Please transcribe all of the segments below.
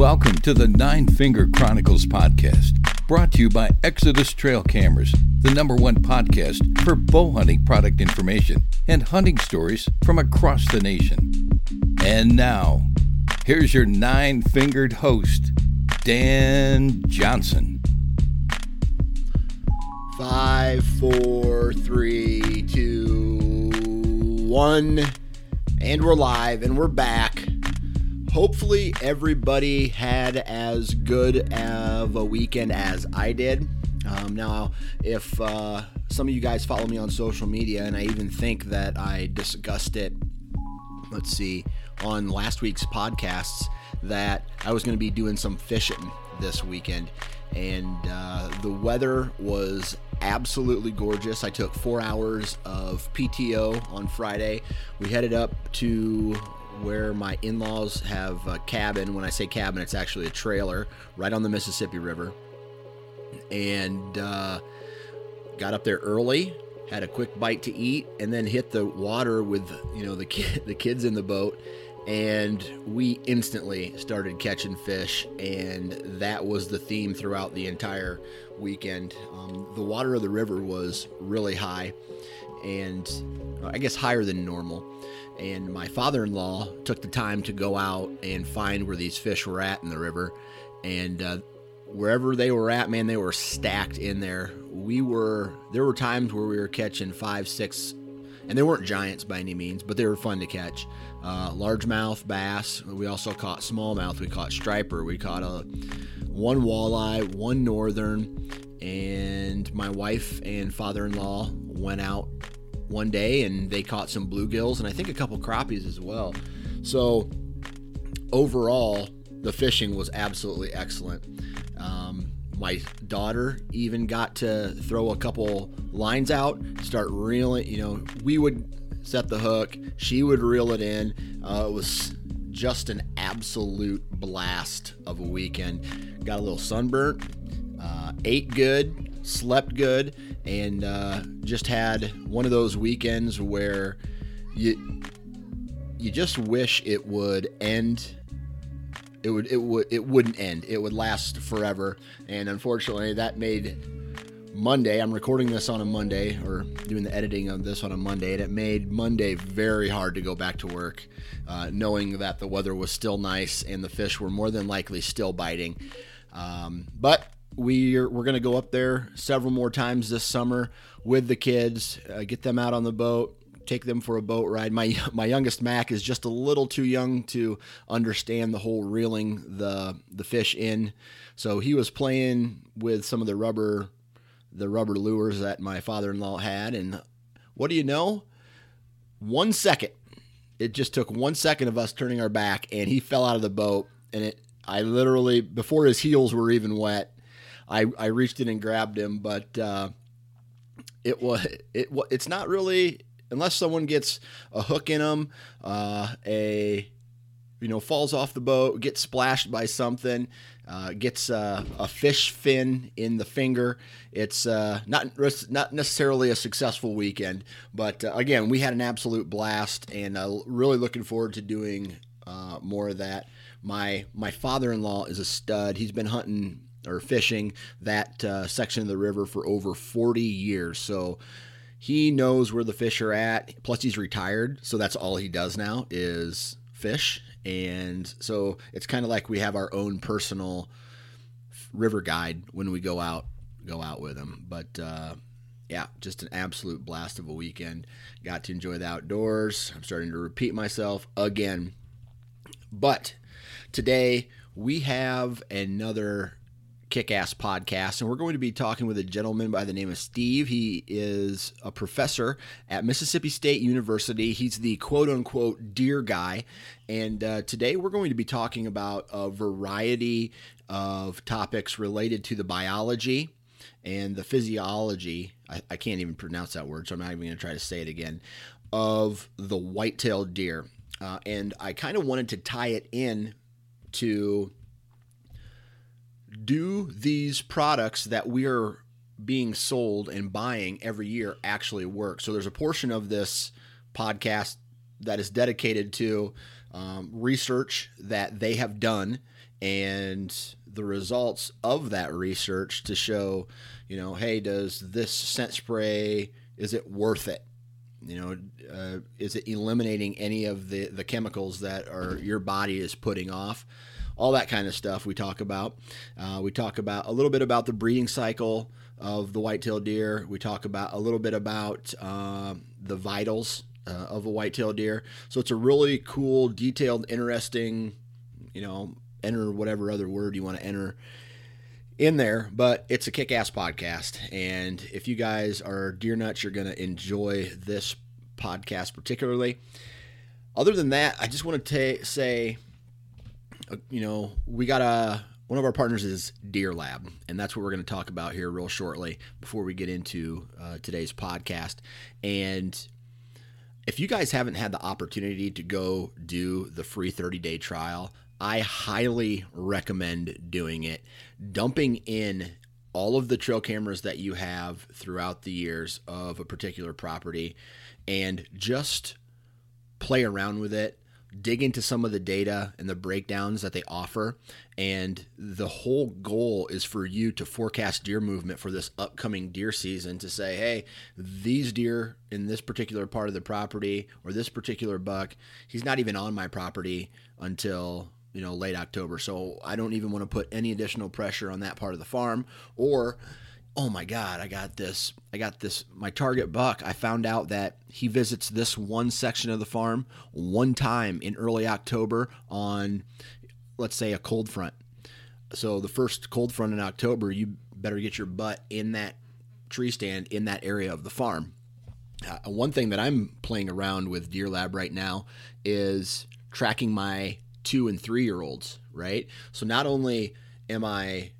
Welcome to the Nine Finger Chronicles podcast, brought to you by Exodus Trail Cameras, the number one podcast for bow hunting product information and hunting stories from across the nation. And now, here's your nine fingered host, Dan Johnson. Five, four, three, two, one. And we're live and we're back. Hopefully, everybody had as good of a weekend as I did. Um, now, if uh, some of you guys follow me on social media, and I even think that I discussed it, let's see, on last week's podcasts, that I was going to be doing some fishing this weekend. And uh, the weather was absolutely gorgeous. I took four hours of PTO on Friday. We headed up to where my in-laws have a cabin. When I say cabin, it's actually a trailer right on the Mississippi River. And uh, got up there early, had a quick bite to eat, and then hit the water with you know the the kids in the boat, and we instantly started catching fish, and that was the theme throughout the entire weekend. Um, the water of the river was really high, and I guess higher than normal and my father-in-law took the time to go out and find where these fish were at in the river. And uh, wherever they were at man they were stacked in there. We were there were times where we were catching five six and they weren't giants by any means but they were fun to catch. Uh, largemouth bass we also caught smallmouth we caught striper we caught a one walleye one northern and my wife and father-in-law went out one day and they caught some bluegills and I think a couple crappies as well. So overall, the fishing was absolutely excellent. Um, my daughter even got to throw a couple lines out, start reeling. You know, we would set the hook, she would reel it in. Uh, it was just an absolute blast of a weekend. Got a little sunburnt, uh, ate good, slept good, and uh, just had one of those weekends where you you just wish it would end. It would it would it wouldn't end. It would last forever, and unfortunately, that made Monday. I'm recording this on a Monday or doing the editing of this on a Monday, and it made Monday very hard to go back to work, uh, knowing that the weather was still nice and the fish were more than likely still biting. Um, but we're we're to go up there several more times this summer with the kids, uh, get them out on the boat, take them for a boat ride. My my youngest Mac is just a little too young to understand the whole reeling the the fish in, so he was playing with some of the rubber the rubber lures that my father-in-law had, and what do you know? One second, it just took one second of us turning our back, and he fell out of the boat, and it. I literally before his heels were even wet, I, I reached in and grabbed him, but uh, it was it it's not really unless someone gets a hook in them, uh, a you know, falls off the boat, gets splashed by something, uh, gets uh, a fish fin in the finger. It's uh, not not necessarily a successful weekend, but uh, again, we had an absolute blast, and uh, really looking forward to doing more of that. My my father-in-law is a stud. He's been hunting or fishing that section of the river for over 40 years, so he knows where the fish are at. Plus, he's retired, so that's all he does now is fish. And so it's kind of like we have our own personal river guide when we go out go out with him. But uh, yeah just an absolute blast of a weekend. Got to enjoy the outdoors. I'm starting to repeat myself again. But today we have another kick ass podcast. And we're going to be talking with a gentleman by the name of Steve. He is a professor at Mississippi State University. He's the quote unquote deer guy. And uh, today we're going to be talking about a variety of topics related to the biology and the physiology. I, I can't even pronounce that word, so I'm not even going to try to say it again. Of the white-tailed deer. Uh, and I kind of wanted to tie it in to do these products that we are being sold and buying every year actually work? So there's a portion of this podcast that is dedicated to um, research that they have done and the results of that research to show, you know, hey, does this scent spray is it worth it? You know, uh, is it eliminating any of the the chemicals that are your body is putting off? All that kind of stuff we talk about. Uh, we talk about a little bit about the breeding cycle of the white-tailed deer. We talk about a little bit about uh, the vitals uh, of a white-tailed deer. So it's a really cool, detailed, interesting, you know, enter whatever other word you want to enter in there, but it's a kick ass podcast. And if you guys are deer nuts, you're going to enjoy this podcast particularly. Other than that, I just want to say you know, we got a one of our partners is Deer Lab, and that's what we're going to talk about here real shortly before we get into uh, today's podcast. And if you guys haven't had the opportunity to go do the free 30 day trial, I highly recommend doing it. Dumping in all of the trail cameras that you have throughout the years of a particular property and just play around with it dig into some of the data and the breakdowns that they offer. And the whole goal is for you to forecast deer movement for this upcoming deer season to say, hey, these deer in this particular part of the property or this particular buck, he's not even on my property until you know late October. So I don't even want to put any additional pressure on that part of the farm or oh my god i got this i got this my target buck. I found out that he visits this one section of the farm one time in early october on let's say a cold front. So the first cold front in october you better get your butt in that tree stand in that area of the farm. Uh, one thing that i'm playing around with deer lab right now is tracking my two and three year olds right? So not only am i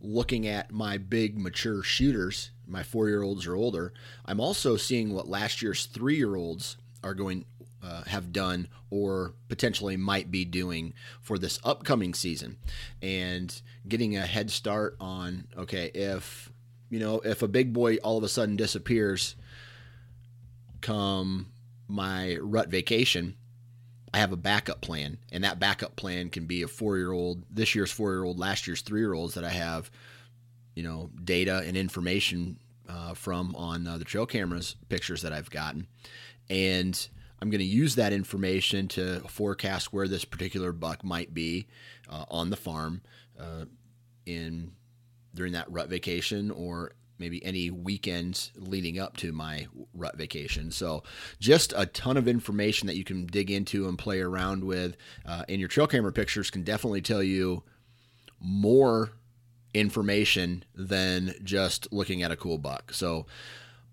looking at my big mature shooters, my four year olds or older, I'm also seeing what last year's three year olds are going uh, have done or potentially might be doing for this upcoming season. And getting a head start on okay if you know if a big boy all of a sudden disappears come my rut vacation I have a backup plan, and that backup plan can be a four year old, this year's four year old, last year's three year olds that I have, you know, data and information uh, from on uh, the trail cameras pictures that I've gotten. And I'm going to use that information to forecast where this particular buck might be uh, on the farm uh, in during that rut vacation or maybe any weekends leading up to my rut vacation. So, just a ton of information that you can dig into and play around with. Uh, and your trail camera pictures can definitely tell you more information than just looking at a cool buck. So,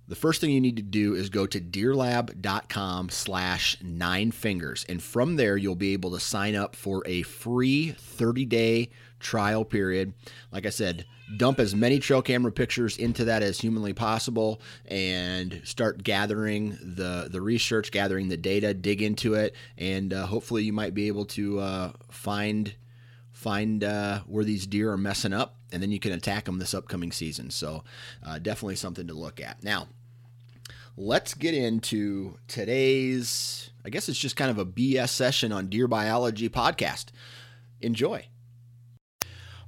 the first thing you need to do is go to deerlab.com slash nine fingers. And from there, you'll be able to sign up for a free 30 day trial period. Like I said, dump as many trail camera pictures into that as humanly possible and start gathering the, the research, gathering the data, dig into it, and uh, hopefully you might be able to uh, find find uh, where these deer are messing up, and then you can attack them this upcoming season. So, uh, definitely something to look at. Now, let's get into today's, I guess it's just kind of a BS session on deer biology podcast. Enjoy.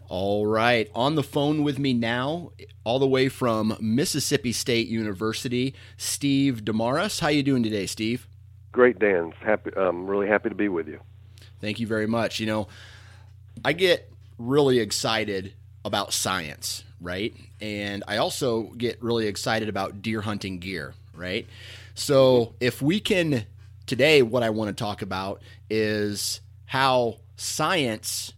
All right, on the phone with me now, all the way from Mississippi State University, Steve Demarais. How you doing today, Steve? Great, Dan. Happy, I'm really happy to be with you. Thank you very much. You know, I get really excited about science, right? And I also get really excited about deer hunting gear, right? So if we can today what I want to talk about is how science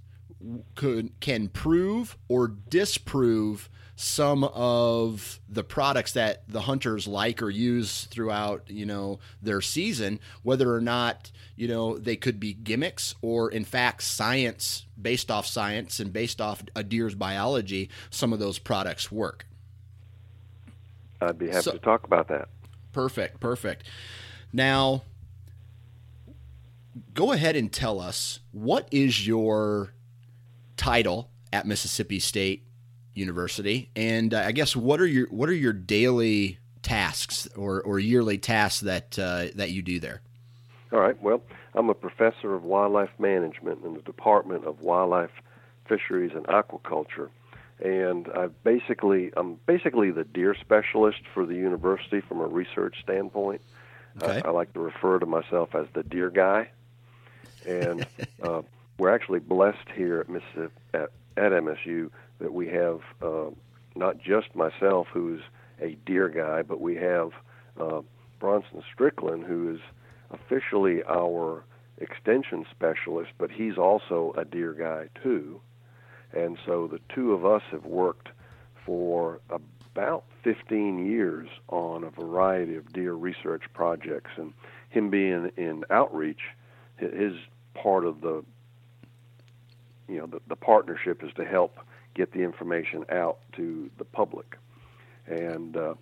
could can prove or disprove some of the products that the hunters like or use throughout you know their season whether or not you know they could be gimmicks or in fact science based off science and based off a deer's biology some of those products work. I'd be happy so, to talk about that. Perfect perfect. Now go ahead and tell us what is your title at Mississippi State University, and uh, I guess what are your what are your daily tasks or, or yearly tasks that uh, that you do there? All right. Well, I'm a professor of wildlife management in the Department of Wildlife, Fisheries, and Aquaculture, and I basically I'm basically the deer specialist for the university from a research standpoint. Okay. I, I like to refer to myself as the deer guy, and uh, we're actually blessed here at Mississippi at, at MSU that we have uh, not just myself, who's a deer guy, but we have uh, Bronson Strickland, who is officially our extension specialist, but he's also a deer guy too. And so the two of us have worked for about 15 years on a variety of deer research projects. And him being in outreach, his part of the you know the, the partnership is to help get the information out to the public. And uh,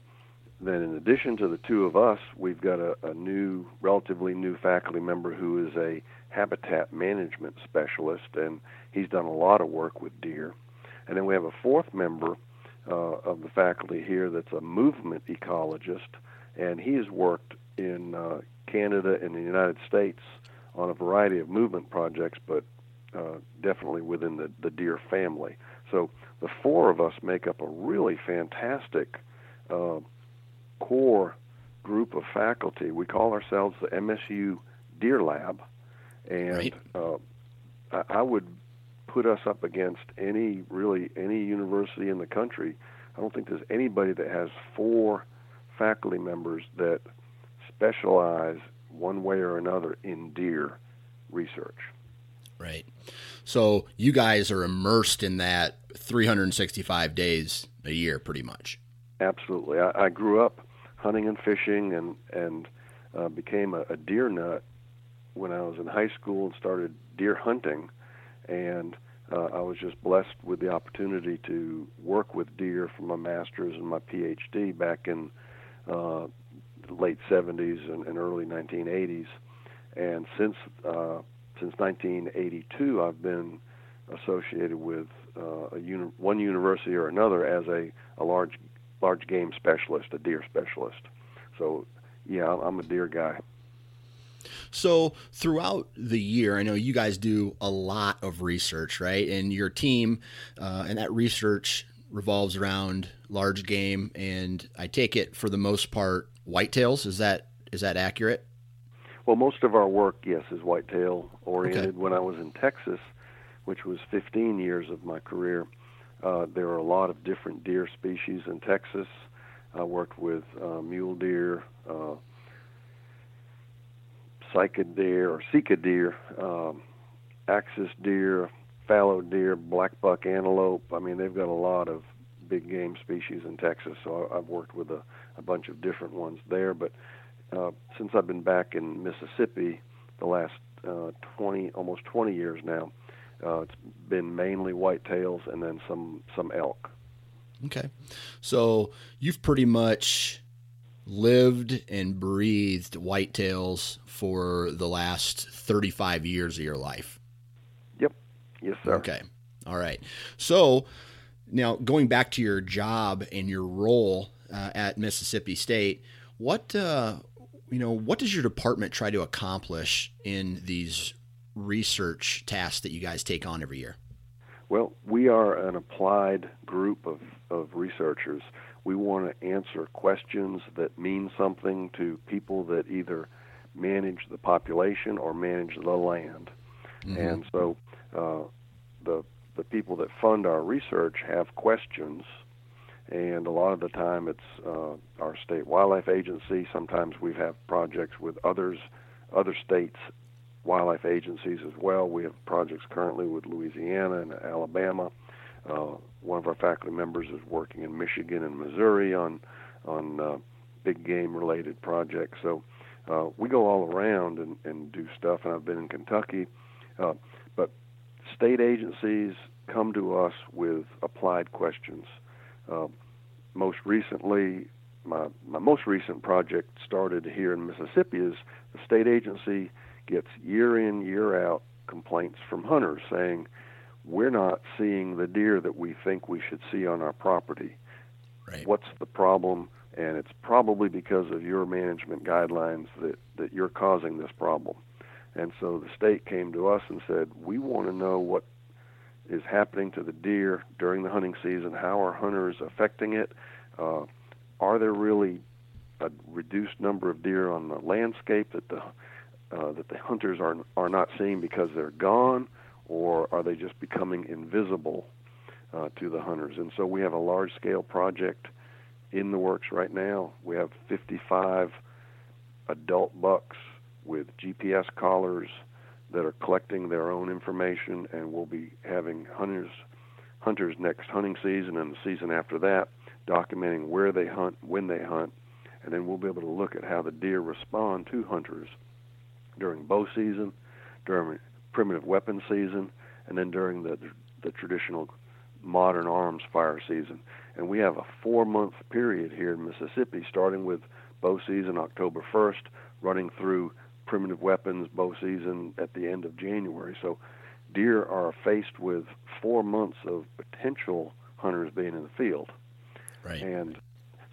then in addition to the two of us we've got a, a new relatively new faculty member who is a habitat management specialist and he's done a lot of work with deer. And then we have a fourth member uh, of the faculty here that's a movement ecologist and he has worked in uh, Canada and the United States on a variety of movement projects, but uh, definitely within the, the deer family. So the four of us make up a really fantastic uh, core group of faculty. We call ourselves the MSU Deer Lab, and right. uh, I, I would put us up against any really any university in the country. I don't think there's anybody that has four faculty members that specialize one way or another in deer research. Right. So you guys are immersed in that 365 days a year, pretty much. Absolutely. I, I grew up hunting and fishing, and and uh, became a, a deer nut when I was in high school and started deer hunting, and uh, I was just blessed with the opportunity to work with deer for my master's and my PhD back in uh, the late 70s and, and early 1980s, and since uh, since 1982, I've been associated with uh, a uni- one university or another as a, a large large game specialist, a deer specialist. So, yeah, I'm a deer guy. So, throughout the year, I know you guys do a lot of research, right? And your team, uh, and that research revolves around large game, and I take it for the most part whitetails. Is that is that accurate? Well, most of our work, yes, is whitetail oriented. Okay. When I was in Texas, which was 15 years of my career, uh, there are a lot of different deer species in Texas. I worked with uh, mule deer, uh, cycad deer or sika deer, um, axis deer, fallow deer, black buck antelope. I mean, they've got a lot of big game species in Texas. So I've worked with a, a bunch of different ones there. But uh, since I've been back in Mississippi, the last uh, 20, almost 20 years now, uh, it's been mainly whitetails and then some some elk. Okay, so you've pretty much lived and breathed whitetails for the last 35 years of your life. Yep. Yes, sir. Okay. All right. So now going back to your job and your role uh, at Mississippi State, what uh, you know, what does your department try to accomplish in these research tasks that you guys take on every year? Well, we are an applied group of, of researchers. We want to answer questions that mean something to people that either manage the population or manage the land. Mm-hmm. And so uh, the the people that fund our research have questions, and a lot of the time it's uh, our state wildlife agency. Sometimes we have projects with others, other states wildlife agencies as well. We have projects currently with Louisiana and Alabama. Uh, one of our faculty members is working in Michigan and Missouri on on uh, big game related projects. So uh, we go all around and, and do stuff. And I've been in Kentucky, uh, but state agencies come to us with applied questions. Uh, most recently, my my most recent project started here in Mississippi is the state agency gets year in, year out complaints from hunters saying, We're not seeing the deer that we think we should see on our property. Right. What's the problem? And it's probably because of your management guidelines that, that you're causing this problem. And so the state came to us and said, We want to know what is happening to the deer during the hunting season. How are hunters affecting it? Uh, are there really a reduced number of deer on the landscape that the uh, that the hunters are are not seeing because they're gone, or are they just becoming invisible uh, to the hunters? And so we have a large scale project in the works right now. We have 55 adult bucks with GPS collars that are collecting their own information, and we'll be having hunters hunters next hunting season and the season after that documenting where they hunt, when they hunt, and then we'll be able to look at how the deer respond to hunters during bow season, during primitive weapon season, and then during the the traditional modern arms fire season. And we have a four month period here in Mississippi, starting with bow season October 1st, running through primitive weapons bow season at the end of January. So deer are faced with four months of potential hunters being in the field. Right. And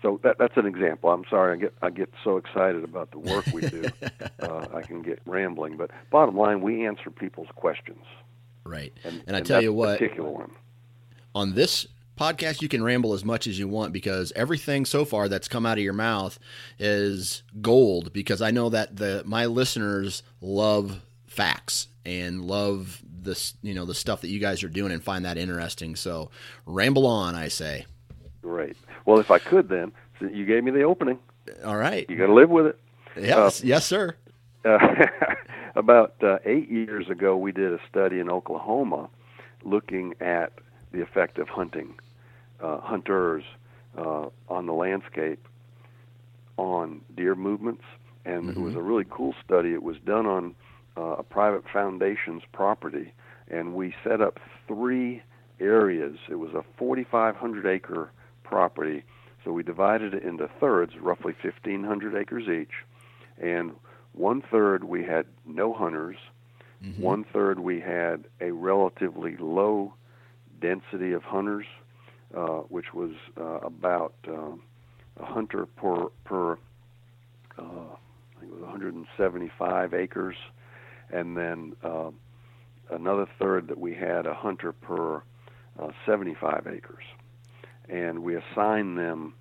so that that's an example. I'm sorry, I get I get so excited about the work we do, uh, I can get rambling. But bottom line, we answer people's questions. Right, and, and I tell you what, particular one on this podcast you can ramble as much as you want because everything so far that's come out of your mouth is gold because I know that the my listeners love facts and love this you know the stuff that you guys are doing and find that interesting so ramble on I say great well, if I could, then you gave me the opening. All right, you got to live with it. Yes, uh, yes, sir. Uh, about uh, eight years ago, we did a study in Oklahoma looking at the effect of hunting, uh, hunters uh, on the landscape, on deer movements, and mm-hmm. it was mm-hmm. a really cool study. It was done on uh, a private foundation's property, and we set up three areas. It was a 4,500 acre property. So we divided it into thirds, roughly 1,500 acres each. And one third we had no hunters, mm-hmm. one third we had a relatively low density of hunters, uh, which was uh, about uh, a hunter per, per uh, I think it was 175 acres. And then uh, another third that we had a hunter per uh, 75 acres and we assigned them,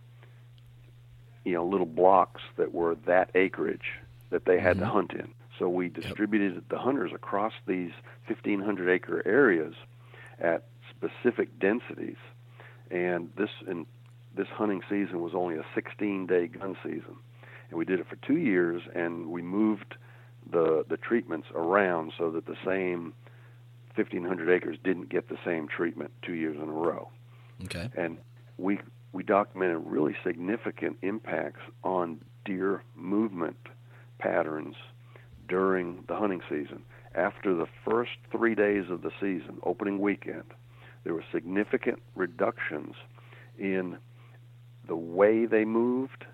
you know, little blocks that were that acreage that they had mm-hmm. to hunt in. So we distributed yep. the hunters across these 1,500 acre areas at specific densities, and this in this hunting season was only a 16 day gun season, and we did it for two years, and we moved the the treatments around so that the same 1,500 acres didn't get the same treatment two years in a row. Okay. And we we documented really significant impacts on deer movement patterns during the hunting season. After the first three days of the season, opening weekend, there were significant reductions in the way they moved,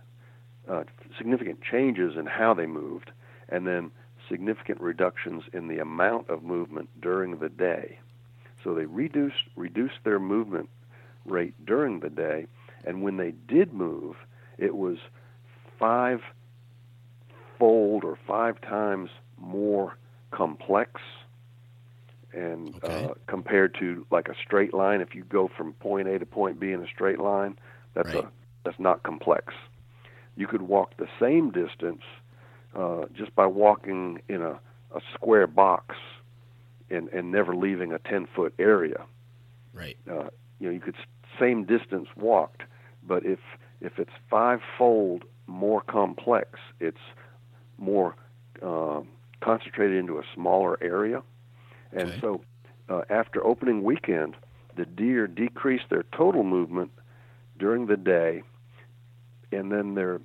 uh, significant changes in how they moved, and then significant reductions in the amount of movement during the day. So they reduced reduced their movement rate during the day, and when they did move, it was five fold or five times more complex and okay. uh, compared to like a straight line if you go from point A to point B in a straight line that's right. a that's not complex you could walk the same distance uh, just by walking in a, a square box and, and never leaving a 10 foot area. Right. Uh, you know, you could same distance walked, but if if it's fivefold more complex, it's more uh, concentrated into a smaller area, and okay. so uh, after opening weekend, the deer decreased their total movement during the day, and then their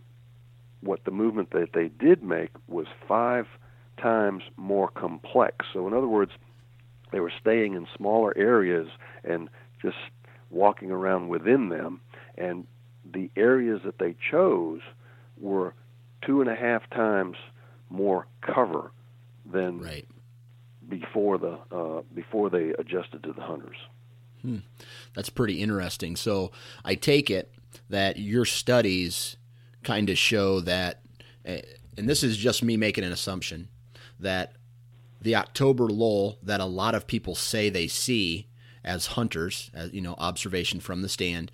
what the movement that they did make was five times more complex. So, in other words, they were staying in smaller areas and just walking around within them, and the areas that they chose were two and a half times more cover than right. Before the uh, before they adjusted to the hunters. Hmm. That's pretty interesting. So I take it that your studies kind of show that, eh, and this is just me making an assumption, that the October lull that a lot of people say they see as hunters, as you know, observation from the stand,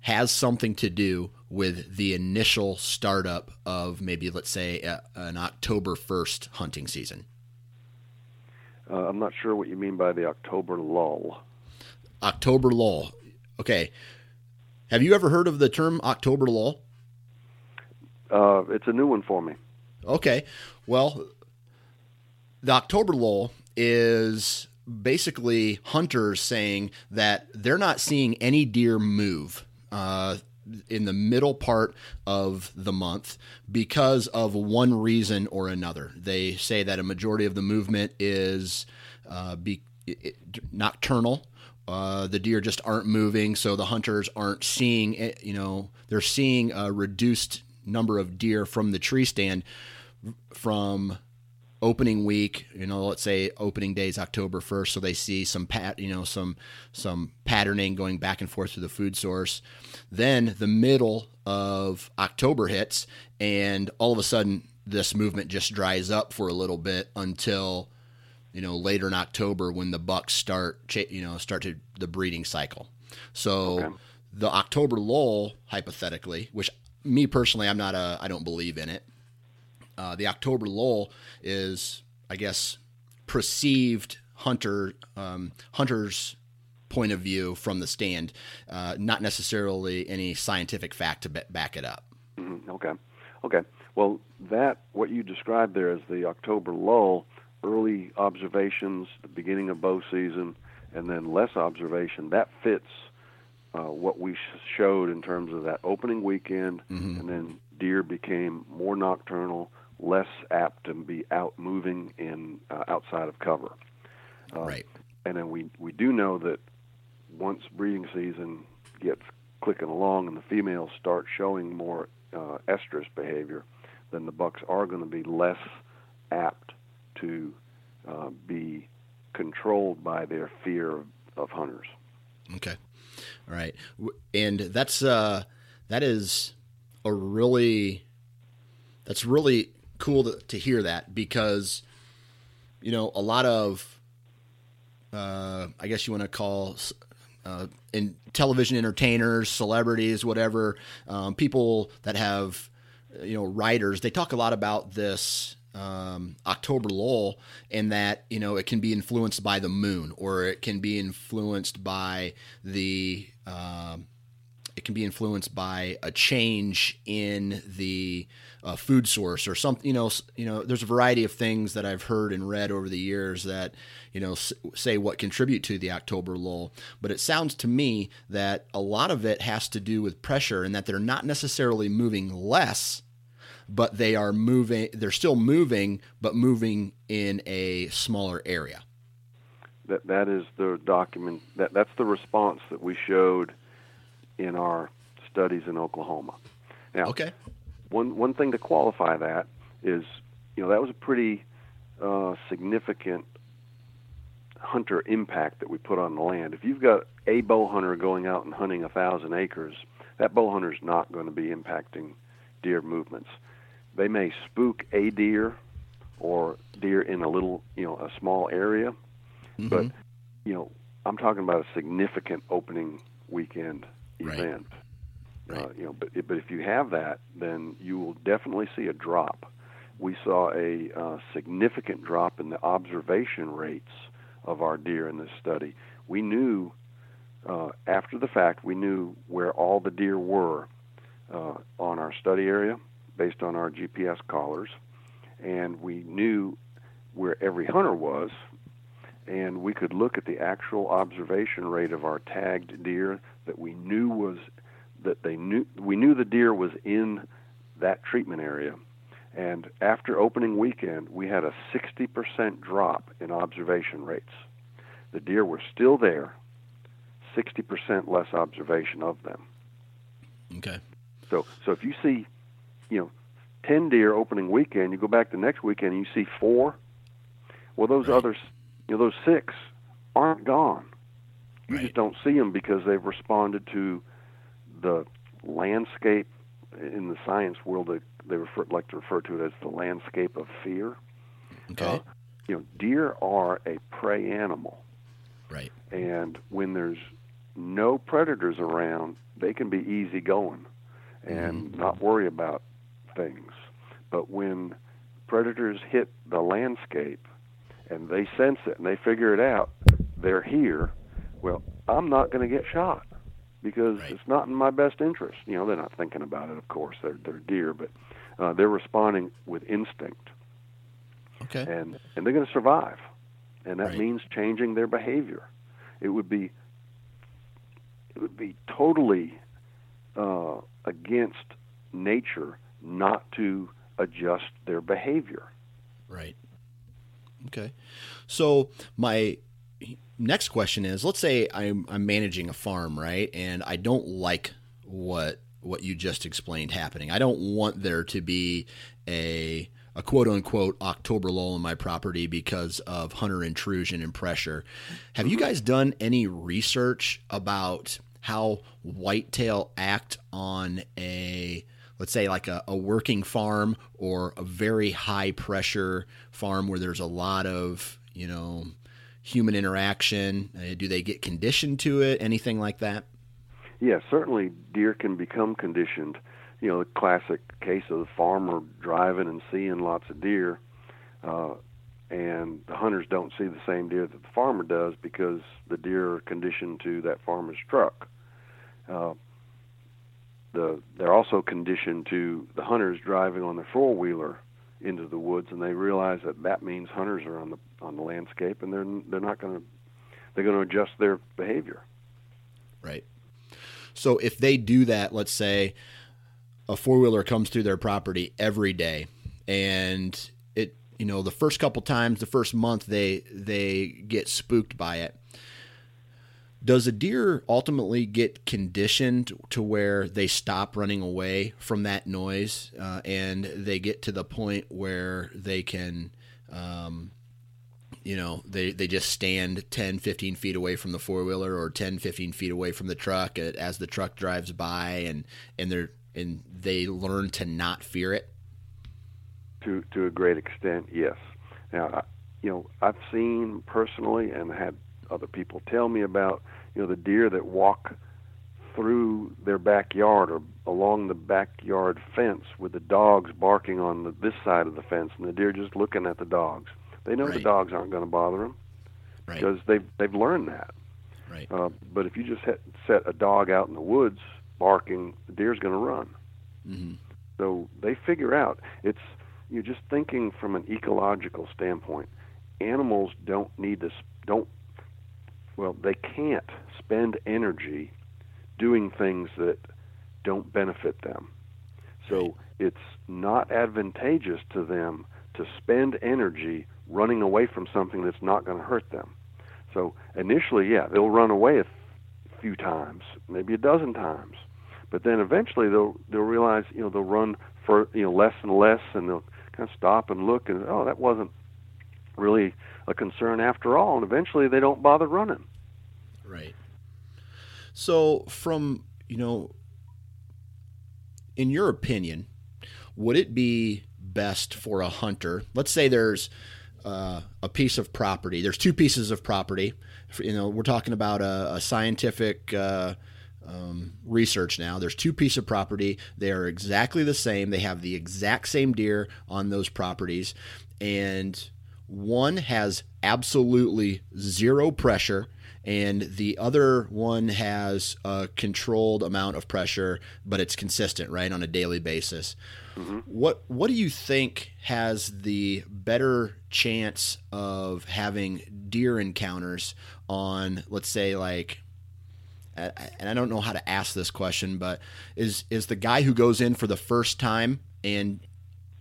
has something to do with the initial startup of maybe, let's say, a, an October 1st hunting season. Uh, I'm not sure what you mean by the October lull. October lull. Okay. Have you ever heard of the term October lull? Uh, it's a new one for me. Okay. Well, the October lull is basically hunters saying that they're not seeing any deer move uh, in the middle part of the month because of one reason or another. They say that a majority of the movement is uh, be, it, nocturnal. Uh, the deer just aren't moving, so the hunters aren't seeing it. You know, they're seeing a reduced number of deer from the tree stand from opening week you know let's say opening day is october 1st so they see some pat you know some some patterning going back and forth to the food source then the middle of october hits and all of a sudden this movement just dries up for a little bit until you know later in october when the bucks start you know start to the breeding cycle so okay. the october lull hypothetically which me personally, I'm not a, I don't believe in it. Uh, the October lull is, I guess, perceived hunter um, hunters point of view from the stand, uh, not necessarily any scientific fact to back it up. Mm-hmm. Okay, okay. Well, that what you described there as the October lull, early observations, the beginning of bow season, and then less observation. That fits uh, what we showed in terms of that opening weekend, mm-hmm. and then deer became more nocturnal, less apt to be out moving in uh, outside of cover. Uh, right. And then we we do know that once breeding season gets clicking along and the females start showing more uh, estrus behavior, then the bucks are going to be less apt to uh, be controlled by their fear of, of hunters. Okay. All right. And that's uh that is a really that's really cool to, to hear that because you know a lot of uh I guess you want to call uh, in television entertainers, celebrities, whatever, um, people that have, you know, writers, they talk a lot about this um, October lull, and that you know it can be influenced by the moon, or it can be influenced by the um, it can be influenced by a change in the uh, food source or something. You know, you know, there's a variety of things that I've heard and read over the years that you know say what contribute to the October lull. But it sounds to me that a lot of it has to do with pressure, and that they're not necessarily moving less but they are moving they're still moving but moving in a smaller area that that is the document that that's the response that we showed in our studies in Oklahoma. Now, okay one one thing to qualify that is you know that was a pretty uh, significant hunter impact that we put on the land. If you've got a bow hunter going out and hunting a thousand acres, that bow hunter is not going to be impacting deer movements. They may spook a deer or deer in a little, you know, a small area, Mm-hmm. but you know, I'm talking about a significant opening weekend Right. event. Uh, you know, but but if you have that, then you will definitely see a drop. We saw a uh, significant drop in the observation rates of our deer in this study. We knew uh, after the fact, we knew where all the deer were uh, on our study area based on our GPS collars, and we knew where every hunter was, and we could look at the actual observation rate of our tagged deer that we knew was that they knew we knew the deer was in that treatment area. And after opening weekend, we had a 60% drop in observation rates. The deer were still there, 60% less observation of them. okay So, so if you see, you know, 10 deer opening weekend, you go back the next weekend and you see four, well, those Right. others, you know, those six aren't gone. You Right. just don't see them because they've responded to the landscape in the science world. They, they refer, like to refer to it as the landscape of fear. okay Uh, you know, deer are a prey animal, right and when there's no predators around, they can be easy going and not worry about things. But when predators hit the landscape and they sense it and they figure it out, they're here. Well, I'm not going to get shot because Right. it's not in my best interest. You know, they're not thinking about it, of course. They're they're deer, but uh, they're responding with instinct okay and and they're going to survive, and that Right. means changing their behavior. It would be it would be totally uh, against nature not to adjust their behavior. Right. Okay. So my next question is: Let's say I'm I'm managing a farm, right, and I don't like what what you just explained happening. I don't want there to be a a quote unquote October lull in my property because of hunter intrusion and pressure. Have you mm-hmm. guys done any research about how whitetail act on a let's say like a, a working farm or a very high pressure farm where there's a lot of you know human interaction uh, do they get conditioned to it anything like that Yes, certainly deer can become conditioned. You know, the classic case of the farmer driving and seeing lots of deer, uh, and the hunters don't see the same deer that the farmer does because the deer are conditioned to that farmer's truck. Uh, the they're also conditioned to the hunters driving on their four wheeler into the woods, and they realize that that means hunters are on the on the landscape, and they're they're not going to they're going to adjust their behavior. right so if they do that let's say a four-wheeler comes through their property every day and it you know the first couple times the first month they they get spooked by it does a deer ultimately get conditioned to where they stop running away from that noise uh, and they get to the point where they can um, you know they, they just stand 10 15 feet away from the four-wheeler or 10 15 feet away from the truck as the truck drives by and and they're and they learn to not fear it to to a great extent, yes. Now, I, you know, I've seen personally and had other people tell me about, you know, the deer that walk through their backyard or along the backyard fence with the dogs barking on the, this side of the fence and the deer just looking at the dogs. They know the dogs aren't going to bother them right because they've they've learned that. right Uh, but if you just set, set a dog out in the woods barking, the deer's going to run. Mm-hmm. So they figure out it's you're just thinking from an ecological standpoint. Animals don't need to don't well they can't spend energy doing things that don't benefit them. So it's not advantageous to them to spend energy running away from something that's not going to hurt them. So initially, yeah, they'll run away a few times, maybe a dozen times, but then eventually they'll they'll realize you know they'll run for you know less and less, and they'll kind of stop and look and oh that wasn't really a concern after all, and eventually they don't bother running. Right. So from you know, in your opinion, would it be best for a hunter? Let's say there's uh, a piece of property. There's two pieces of property. You know, we're talking about a, a scientific uh, um, research now. There's two pieces of property. They are exactly the same. They have the exact same deer on those properties, and one has absolutely zero pressure and the other one has a controlled amount of pressure, but it's consistent, right, on a daily basis. Mm-hmm. What what do you think has the better chance of having deer encounters on, let's say, like and I don't know how to ask this question, but is is the guy who goes in for the first time and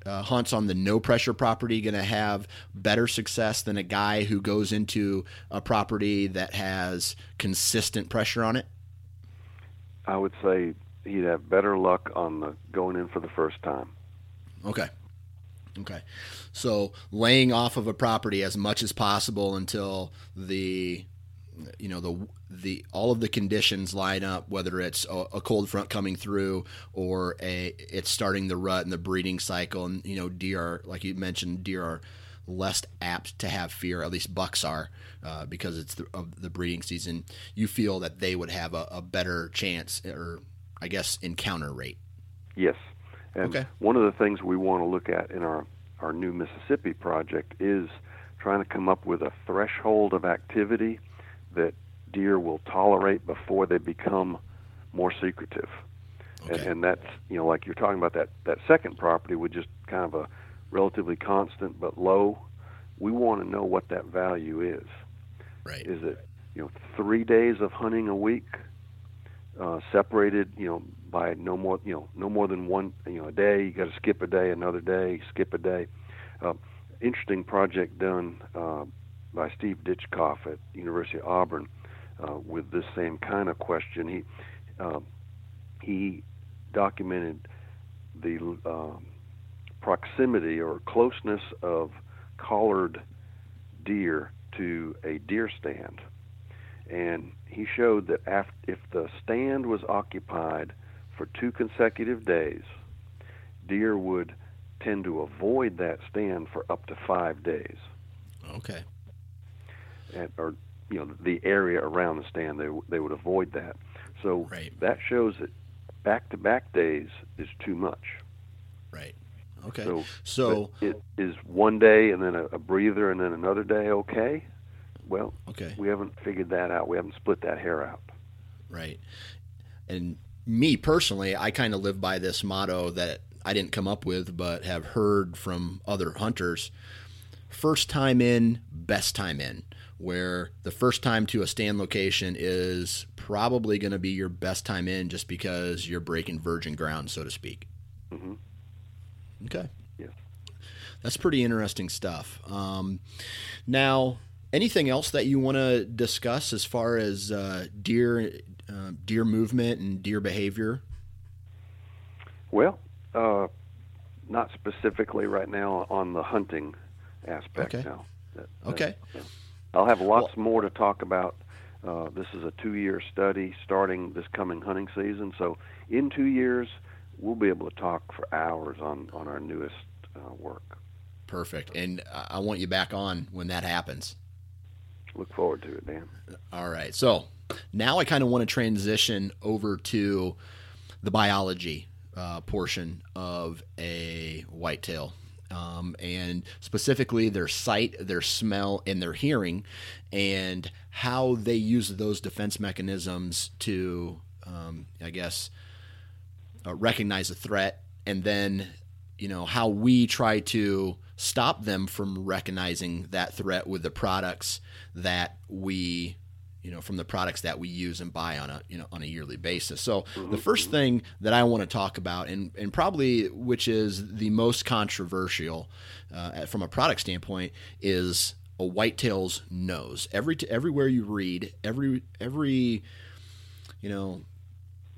uh, hunts on the no pressure property going to have better success than a guy who goes into a property that has consistent pressure on it? I would say he'd have better luck on the going in for the first time. Okay. Okay. So laying off of a property as much as possible until the you know the the all of the conditions line up whether it's a, a, cold front coming through or a it's starting the rut and the breeding cycle. And you know deer are like you mentioned deer are less apt to have fear at least bucks are uh, because it's the, of the breeding season. You feel that they would have a, a better chance or i guess encounter rate. Yes. And okay. one of the things we want to look at in our our new mississippi project is trying to come up with a threshold of activity that deer will tolerate before they become more secretive. Okay. And, and that's you know like you're talking about that that second property with just kind of a relatively constant but low. We want to know what that value is. Right. Is it you know three days of hunting a week, uh, separated you know by no more you know no more than one you know a day. You got to skip a day, another day, skip a day. Uh, interesting project done uh, by Steve Ditchkoff at University of Auburn uh, with this same kind of question. He uh, he documented the uh, proximity or closeness of collared deer to a deer stand, and he showed that after, if the stand was occupied for two consecutive days, deer would tend to avoid that stand for up to five days. Okay at, or you know the area around the stand they they would avoid that. So right. that shows that back to back days is too much. Right. Okay. So so it is one day and then a, a breather and then another day okay? Well okay. we haven't figured that out. We haven't split that hair out. Right. And me personally i kind of live by this motto that i didn't come up with but have heard from other hunters. First time in best time in where the first time to a stand location is probably going to be your best time in just because you're breaking virgin ground, so to speak. Mm-hmm. Okay. Yeah. That's pretty interesting stuff. Um, now, anything else that you want to discuss as far as uh, deer, uh, deer movement and deer behavior? Well, uh, not specifically right now on the hunting aspect. Okay. Now. That, okay. Yeah. I'll have lots well, more to talk about. Uh, this is a two-year study starting this coming hunting season. So in two years, we'll be able to talk for hours on on our newest uh, work. Perfect, and I want you back on when that happens. Look forward to it, Dan. All right, so now I kind of want to transition over to the biology uh, portion of a whitetail um, and specifically their sight, their smell, and their hearing, and how they use those defense mechanisms to, um, I guess, uh, recognize a threat, and then you know how we try to stop them from recognizing that threat with the products that we you know from the products that we use and buy on a you know on a yearly basis so mm-hmm. the first thing that i want to talk about and and probably which is the most controversial uh, from a product standpoint is a whitetail's nose every everywhere you read every every you know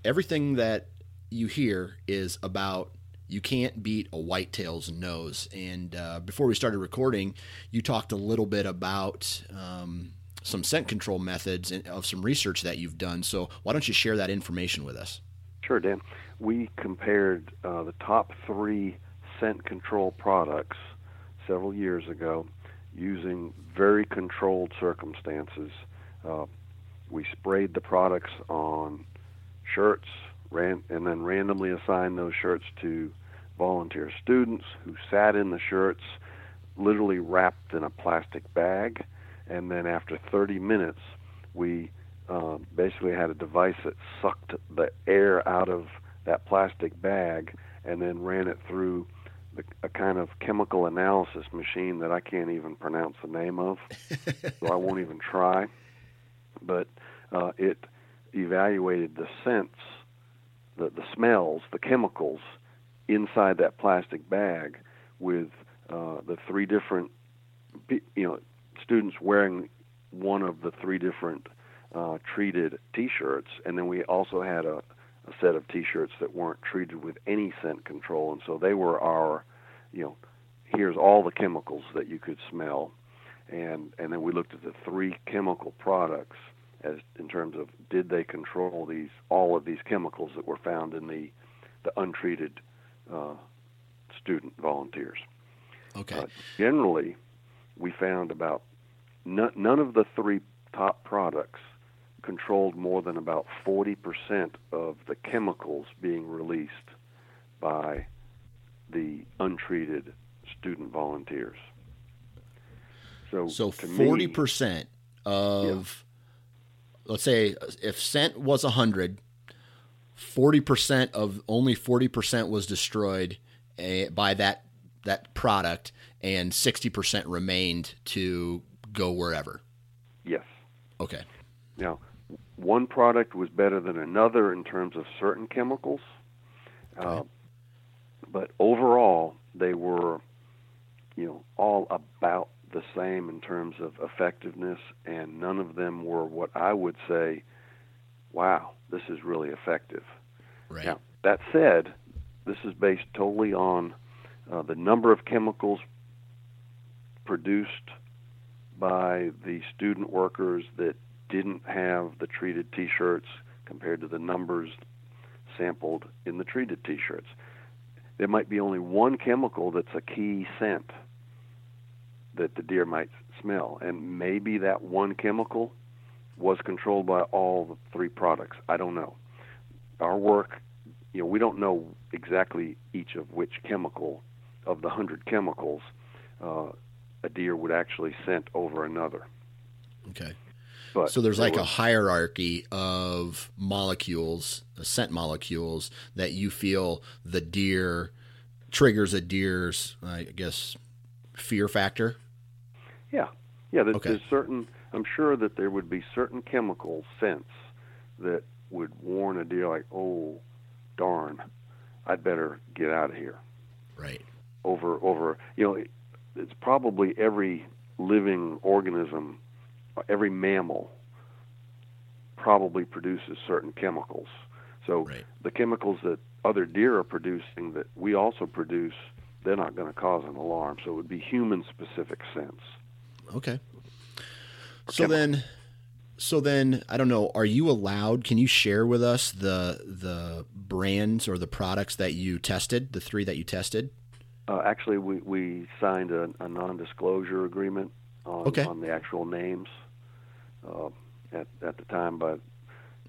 everything that you hear is about you can't beat a whitetail's nose. And uh, before we started recording, you talked a little bit about um, some scent control methods of some research that you've done. So why don't you share that information with us? Sure, Dan. We compared uh, the top three scent control products several years ago using very controlled circumstances. Uh, we sprayed the products on shirts, ran, and then randomly assigned those shirts to volunteer students who sat in the shirts, literally wrapped in a plastic bag and then after 30 minutes, we uh, basically had a device that sucked the air out of that plastic bag and then ran it through the, a kind of chemical analysis machine that I can't even pronounce the name of, so I won't even try. But uh, it evaluated the scents, the, the smells, the chemicals inside that plastic bag with uh, the three different, you know, students wearing one of the three different uh, treated T-shirts, and then we also had a, a set of T-shirts that weren't treated with any scent control, and so they were our, you know, here's all the chemicals that you could smell, and and then we looked at the three chemical products as in terms of did they control these all of these chemicals that were found in the the untreated uh, student volunteers. Okay. Uh, generally, we found about none, none of the three top products controlled more than about 40% of the chemicals being released by the untreated student volunteers. So, so 40% me, of, yeah. let's say, if scent was 100, 40% of only 40% was destroyed uh, by that that product and 60% remained to go wherever. Yes. Okay. Now, one product was better than another in terms of certain chemicals, okay. uh, but overall they were, you know, all about the same in terms of effectiveness, and none of them were what I would say, "Wow, this is really effective." Right. Now, that said, this is based totally on uh, the number of chemicals produced by the student workers that didn't have the treated T-shirts compared to the numbers sampled in the treated T-shirts. There might be only one chemical that's a key scent that the deer might smell, and maybe that one chemical was controlled by all the three products. I don't know. Our work, you know, we don't know exactly each of which chemical of the hundred chemicals uh, a deer would actually scent over another. Okay. But so there's like was, a hierarchy of molecules, scent molecules that you feel the deer triggers a deer's, I guess, fear factor. Yeah, yeah. There's, okay. there's certain. I'm sure that there would be certain chemical scents that would warn a deer, like, "Oh, darn, I'd better get out of here." Right. Over, over. You know, it's probably every living organism, every mammal probably produces certain chemicals. So right. the chemicals that other deer are producing that we also produce, they're not going to cause an alarm. So it would be human specific scents. Okay. So then so then I don't know, are you allowed can you share with us the the brands or the products that you tested, the 3 that you tested? Uh, actually, we, we signed a, a non-disclosure agreement on, okay. on the actual names uh, at at the time by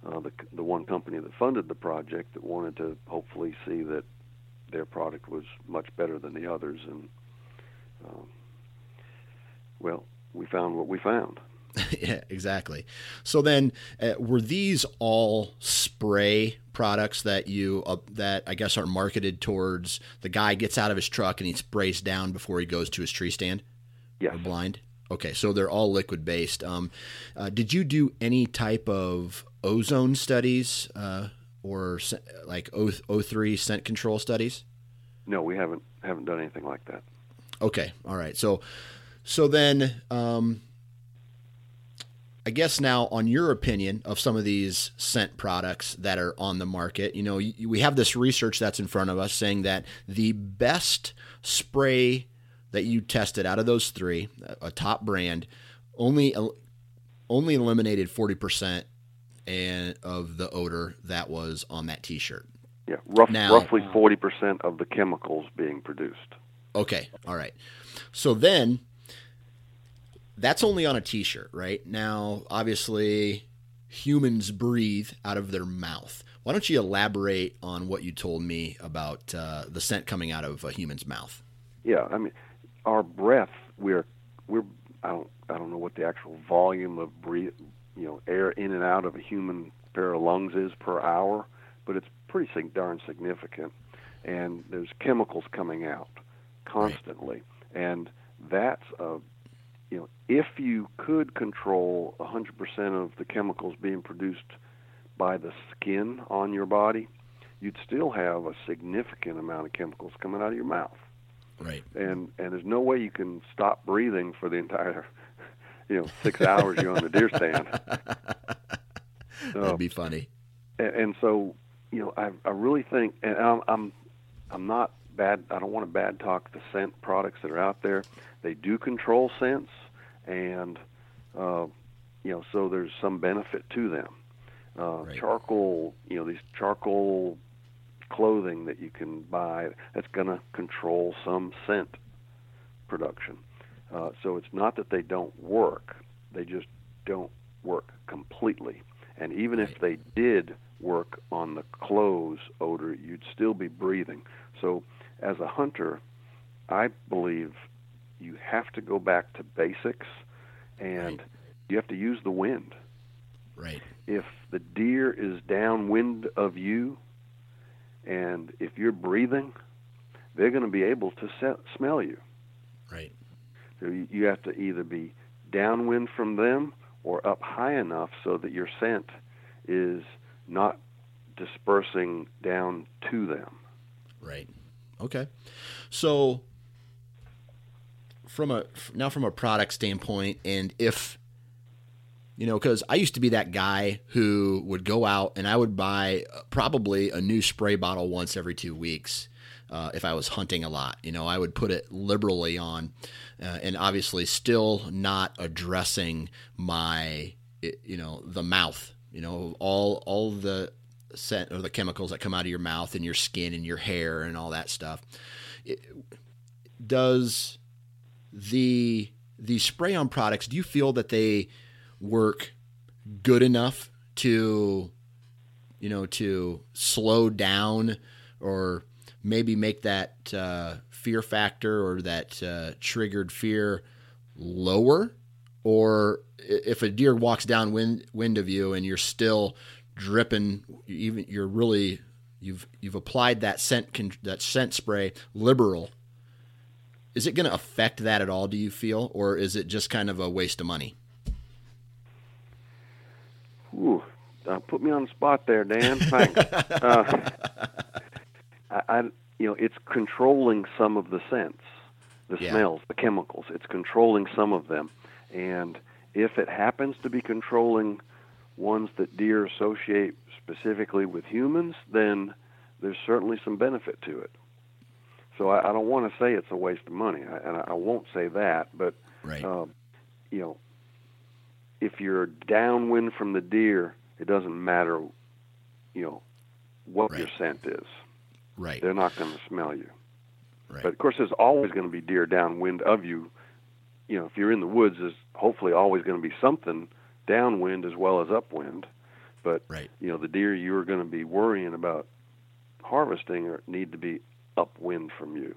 uh, the the one company that funded the project that wanted to hopefully see that their product was much better than the others, and um, well, we found what we found. yeah, exactly. So then, uh, were these all spray products that you uh, that I guess are marketed towards the guy gets out of his truck and he sprays down before he goes to his tree stand? Yeah. Blind. Okay, so they're all liquid based. Um, uh, did you do any type of ozone studies uh, or like O O3 scent control studies? No, we haven't haven't done anything like that. Okay, all right. So, so then, um, I guess now on your opinion of some of these scent products that are on the market, you know, we have this research that's in front of us saying that the best spray that you tested out of those three, a top brand, only only eliminated forty percent and of the odor that was on that T-shirt. Yeah, rough, Now- roughly forty percent of the chemicals being produced. Okay, all right. So then that's only on a t shirt, right? Now, obviously, humans breathe out of their mouth. Why don't you elaborate on what you told me about uh, the scent coming out of a human's mouth? Yeah, I mean, our breath. We're we're I don't I don't know what the actual volume of breathe you know air in and out of a human pair of lungs is per hour, but it's pretty darn significant. And there's chemicals coming out constantly, and that's a you know if you could control 100% of the chemicals being produced by the skin on your body, you'd still have a significant amount of chemicals coming out of your mouth Right. and and there's no way you can stop breathing for the entire you know six hours you're on the deer stand That'd be funny. and, and so you know I I really think and I'm I'm I'm not bad I don't want to bad talk the scent products that are out there. They do control scents and uh, you know so there's some benefit to them. Uh, Right. charcoal you know these charcoal clothing that you can buy that's going to control some scent production. Uh, so it's not that they don't work they just don't work completely. And even if they did work on the clothes odor, you'd still be breathing. So, as a hunter, I believe you have to go back to basics and Right. you have to use the wind. Right. If the deer is downwind of you and if you're breathing, they're going to be able to smell you. Right. So you you have to either be downwind from them or up high enough so that your scent is not dispersing down to them. Right. Okay. So from a now from a product standpoint and if you know cuz I used to be that guy who would go out and I would buy uh, probably a new spray bottle once every 2 weeks. Uh, if I was hunting a lot, you know, I would put it liberally on, uh, and obviously still not addressing my, you know, the mouth, you know, all all the scent or the chemicals that come out of your mouth and your skin and your hair and all that stuff. It, does the the spray on products? Do you feel that they work good enough to, you know, to slow down or maybe make that uh, fear factor or that uh, triggered fear lower? Or if a deer walks downwind wind of you and you're still dripping, even you're really you've you've applied that scent that scent spray liberal. Is it going to affect that at all? Do you feel, or is it just kind of a waste of money? Ooh, uh, put me on the spot there, Dan. Thanks. uh, I, I, you know, it's controlling some of the scents, the Yeah. smells, the chemicals. It's controlling some of them, and if it happens to be controlling ones that deer associate specifically with humans, then there's certainly some benefit to it. So I, I don't want to say it's a waste of money, I, and I, I won't say that, but Right. um, you know, if you're downwind from the deer, it doesn't matter, you know, what your scent is. right. They're not going to smell you. Right. But of course, there's always going to be deer downwind of you. You know, if you're in the woods, there's hopefully always going to be something downwind as well as upwind. But Right. you know, the deer you're going to be worrying about harvesting or need to be upwind from you.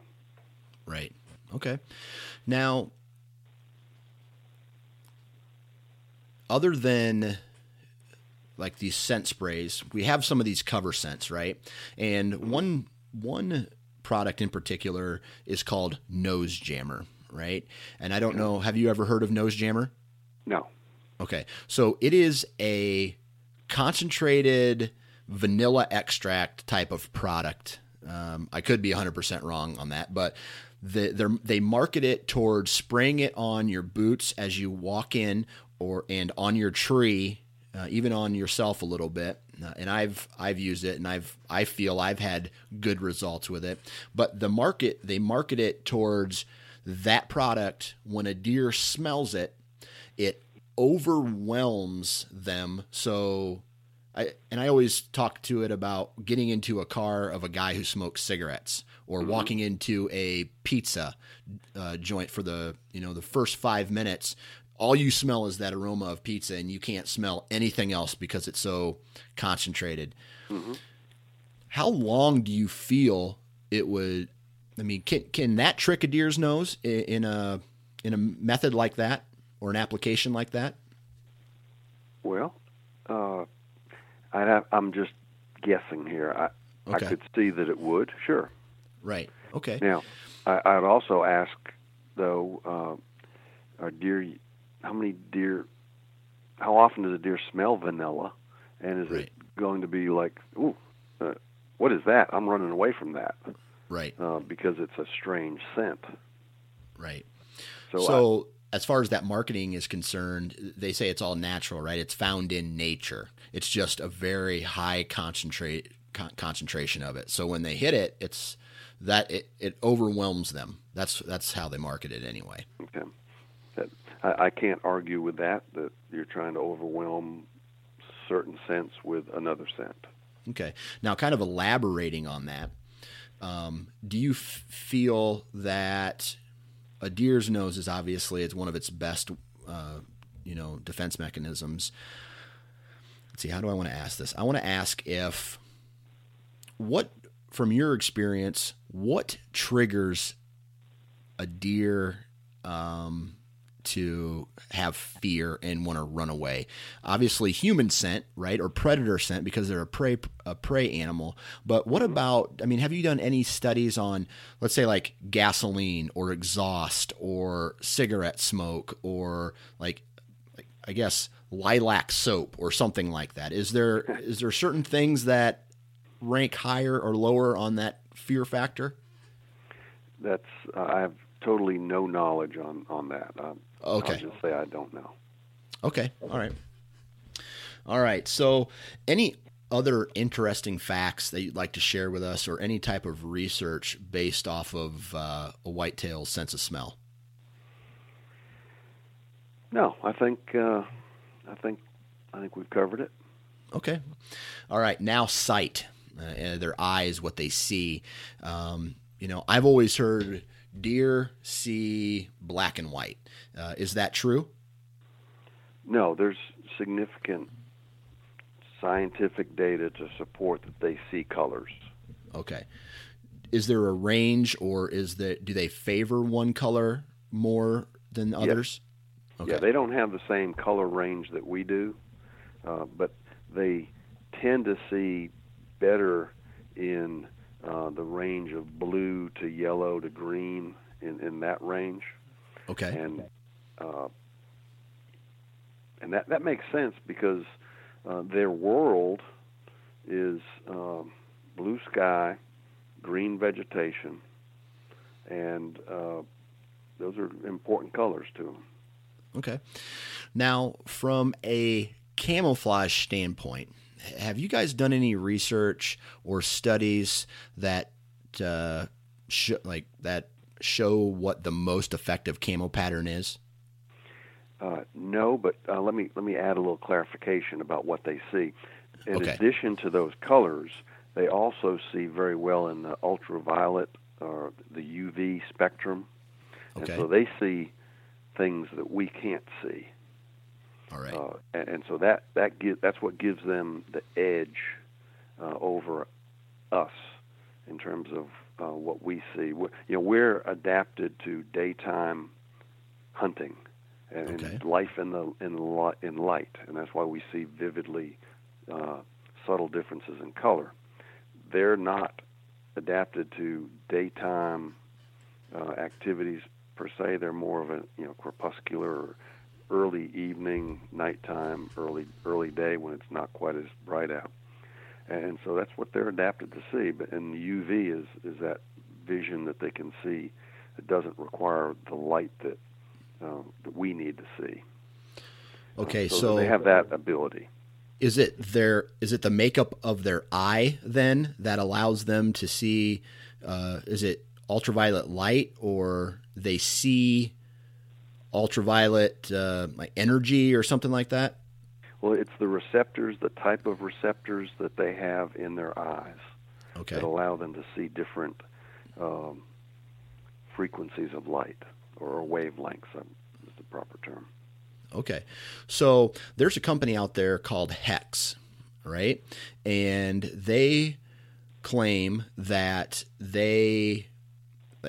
Right. Okay. Now, other than like these scent sprays, we have some of these cover scents, right? And one one product in particular is called Nose Jammer, right? And I don't know, have you ever heard of Nose Jammer? No. Okay. So it is a concentrated vanilla extract type of product. Um, I could be 100% wrong on that, but the, they market it towards spraying it on your boots as you walk in or and on your tree, uh, even on yourself a little bit. Uh, and I've I've used it and I've I feel I've had good results with it. But the market they market it towards that product when a deer smells it, it overwhelms them. So I, and I always talk to it about getting into a car of a guy who smokes cigarettes or mm-hmm. walking into a pizza uh, joint for the you know the first five minutes all you smell is that aroma of pizza and you can't smell anything else because it's so concentrated mm-hmm. how long do you feel it would i mean can, can that trick a deer's nose in, in a in a method like that or an application like that well uh, I am just guessing here I, okay. I could see that it would sure Right. Okay. Now, I, would also ask, though, uh, are deer? How many deer? How often does a deer smell vanilla? And is right. it going to be like, ooh, uh, what is that? I'm running away from that. Right. Uh, because it's a strange scent. Right. So, so as far as that marketing is concerned, they say it's all natural, right? It's found in nature. It's just a very high concentrate con- concentration of it. So when they hit it, it's that it, it overwhelms them. That's that's how they market it anyway. Okay, that, I, I can't argue with that. That you're trying to overwhelm certain scents with another scent. Okay, now kind of elaborating on that. Um, do you f- feel that a deer's nose is obviously it's one of its best, uh, you know, defense mechanisms? Let's see. How do I want to ask this? I want to ask if what from your experience, what triggers a deer um, to have fear and want to run away? Obviously, human scent, right, or predator scent because they're a prey a prey animal. But what about? I mean, have you done any studies on, let's say, like gasoline or exhaust or cigarette smoke or like, like I guess lilac soap or something like that? Is there is there certain things that rank higher or lower on that fear factor? That's uh, I have totally no knowledge on on that. Um, okay, I'll just say I don't know. Okay, all right, all right. So, any other interesting facts that you'd like to share with us, or any type of research based off of uh, a whitetail sense of smell? No, I think uh, I think I think we've covered it. Okay, all right. Now sight uh, their eyes, what they see. Um, you know, I've always heard deer see black and white. Uh, is that true? No, there's significant scientific data to support that they see colors. Okay. Is there a range, or is that do they favor one color more than others? Okay. Yeah, they don't have the same color range that we do, uh, but they tend to see better in uh, the range of blue to yellow to green in, in that range. Okay. And uh, and that that makes sense because uh, their world is um, blue sky, green vegetation, and uh, those are important colors to them. Okay. Now, from a camouflage standpoint, have you guys done any research or studies that uh, sh- like that show what the most effective camo pattern is? Uh, no, but uh, let me let me add a little clarification about what they see. In okay. addition to those colors, they also see very well in the ultraviolet or the UV spectrum, okay. and so they see things that we can't see. All right. Uh, and, and, so that that give, that's what gives them the edge uh, over us in terms of uh, what we see. We're, you know, we're adapted to daytime hunting, and, Okay. life in the in li- in light, and that's why we see vividly uh, subtle differences in color. They're not adapted to daytime uh, activities per se. They're more of a you know crepuscular or early evening, nighttime, early early day when it's not quite as bright out. And so that's what they're adapted to see. But and the UV is is that vision that they can see. It doesn't require the light that um, that we need to see. Okay, so, so they have that ability. is it their is it the makeup of their eye then that allows them to see uh, is it ultraviolet light or they see ultraviolet uh, energy or something like that Well, it's the receptors, the type of receptors that they have in their eyes okay that allow them to see different um, frequencies of light or wavelengths is the proper term. Okay. So there's a company out there called HECS, right? And they claim that they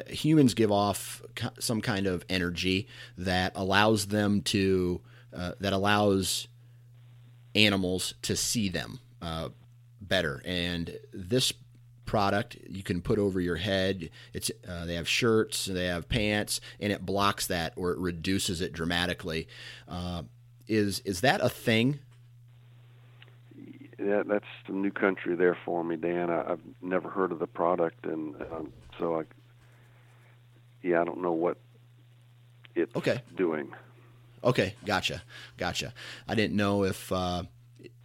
humans give off some kind of energy that allows them to uh, that allows animals to see them uh, better. And this product you can put over your head. It's uh, they have shirts, they have pants, and it blocks that or it reduces it dramatically. Uh, is is that a thing? Yeah, that's some new country there for me, Dan. I, I've never heard of the product, and um, so I, yeah, I don't know what it's Okay. doing. Okay, gotcha, gotcha. I didn't know if uh,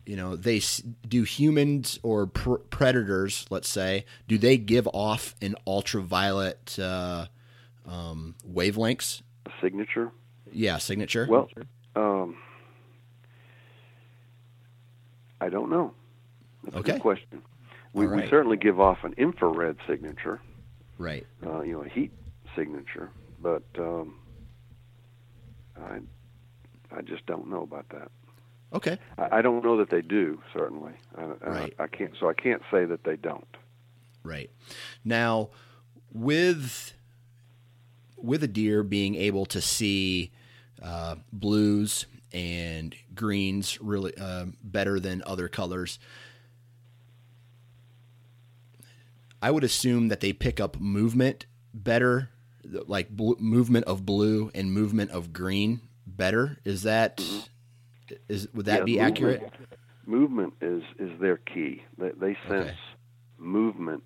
you know they do humans or pr- predators. Let's say, do they give off an ultraviolet uh, um, wavelengths? A signature. Yeah, signature. Well, um, I don't know. That's a Okay. good question. We, All we certainly give off an infrared signature, right. uh, you know, a heat signature, but um, I, I just don't know about that. Okay. I, I don't know that they do. Certainly, I, I- Right. I, can't. So I can't say that they don't. Right. Now, with with a deer being able to see uh, blues and greens really uh, better than other colors, I would assume that they pick up movement better, like movement of blue and movement of green better. Is that is would that Yeah, be movement- accurate? Movement is is their key. They, they sense Okay. movement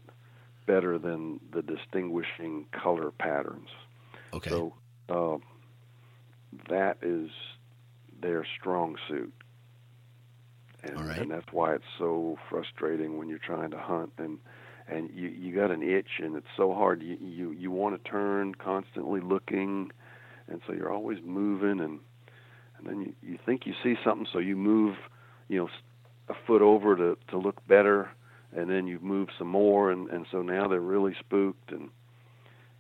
better than the distinguishing color patterns. Okay. So uh, that is their strong suit. And, All right. and that's why it's so frustrating when you're trying to hunt and and you you got an itch and it's so hard you you, you want to turn constantly looking and so you're always moving and and then you, you think you see something so you move you know a foot over to to look better and then you move some more and and so now they're really spooked and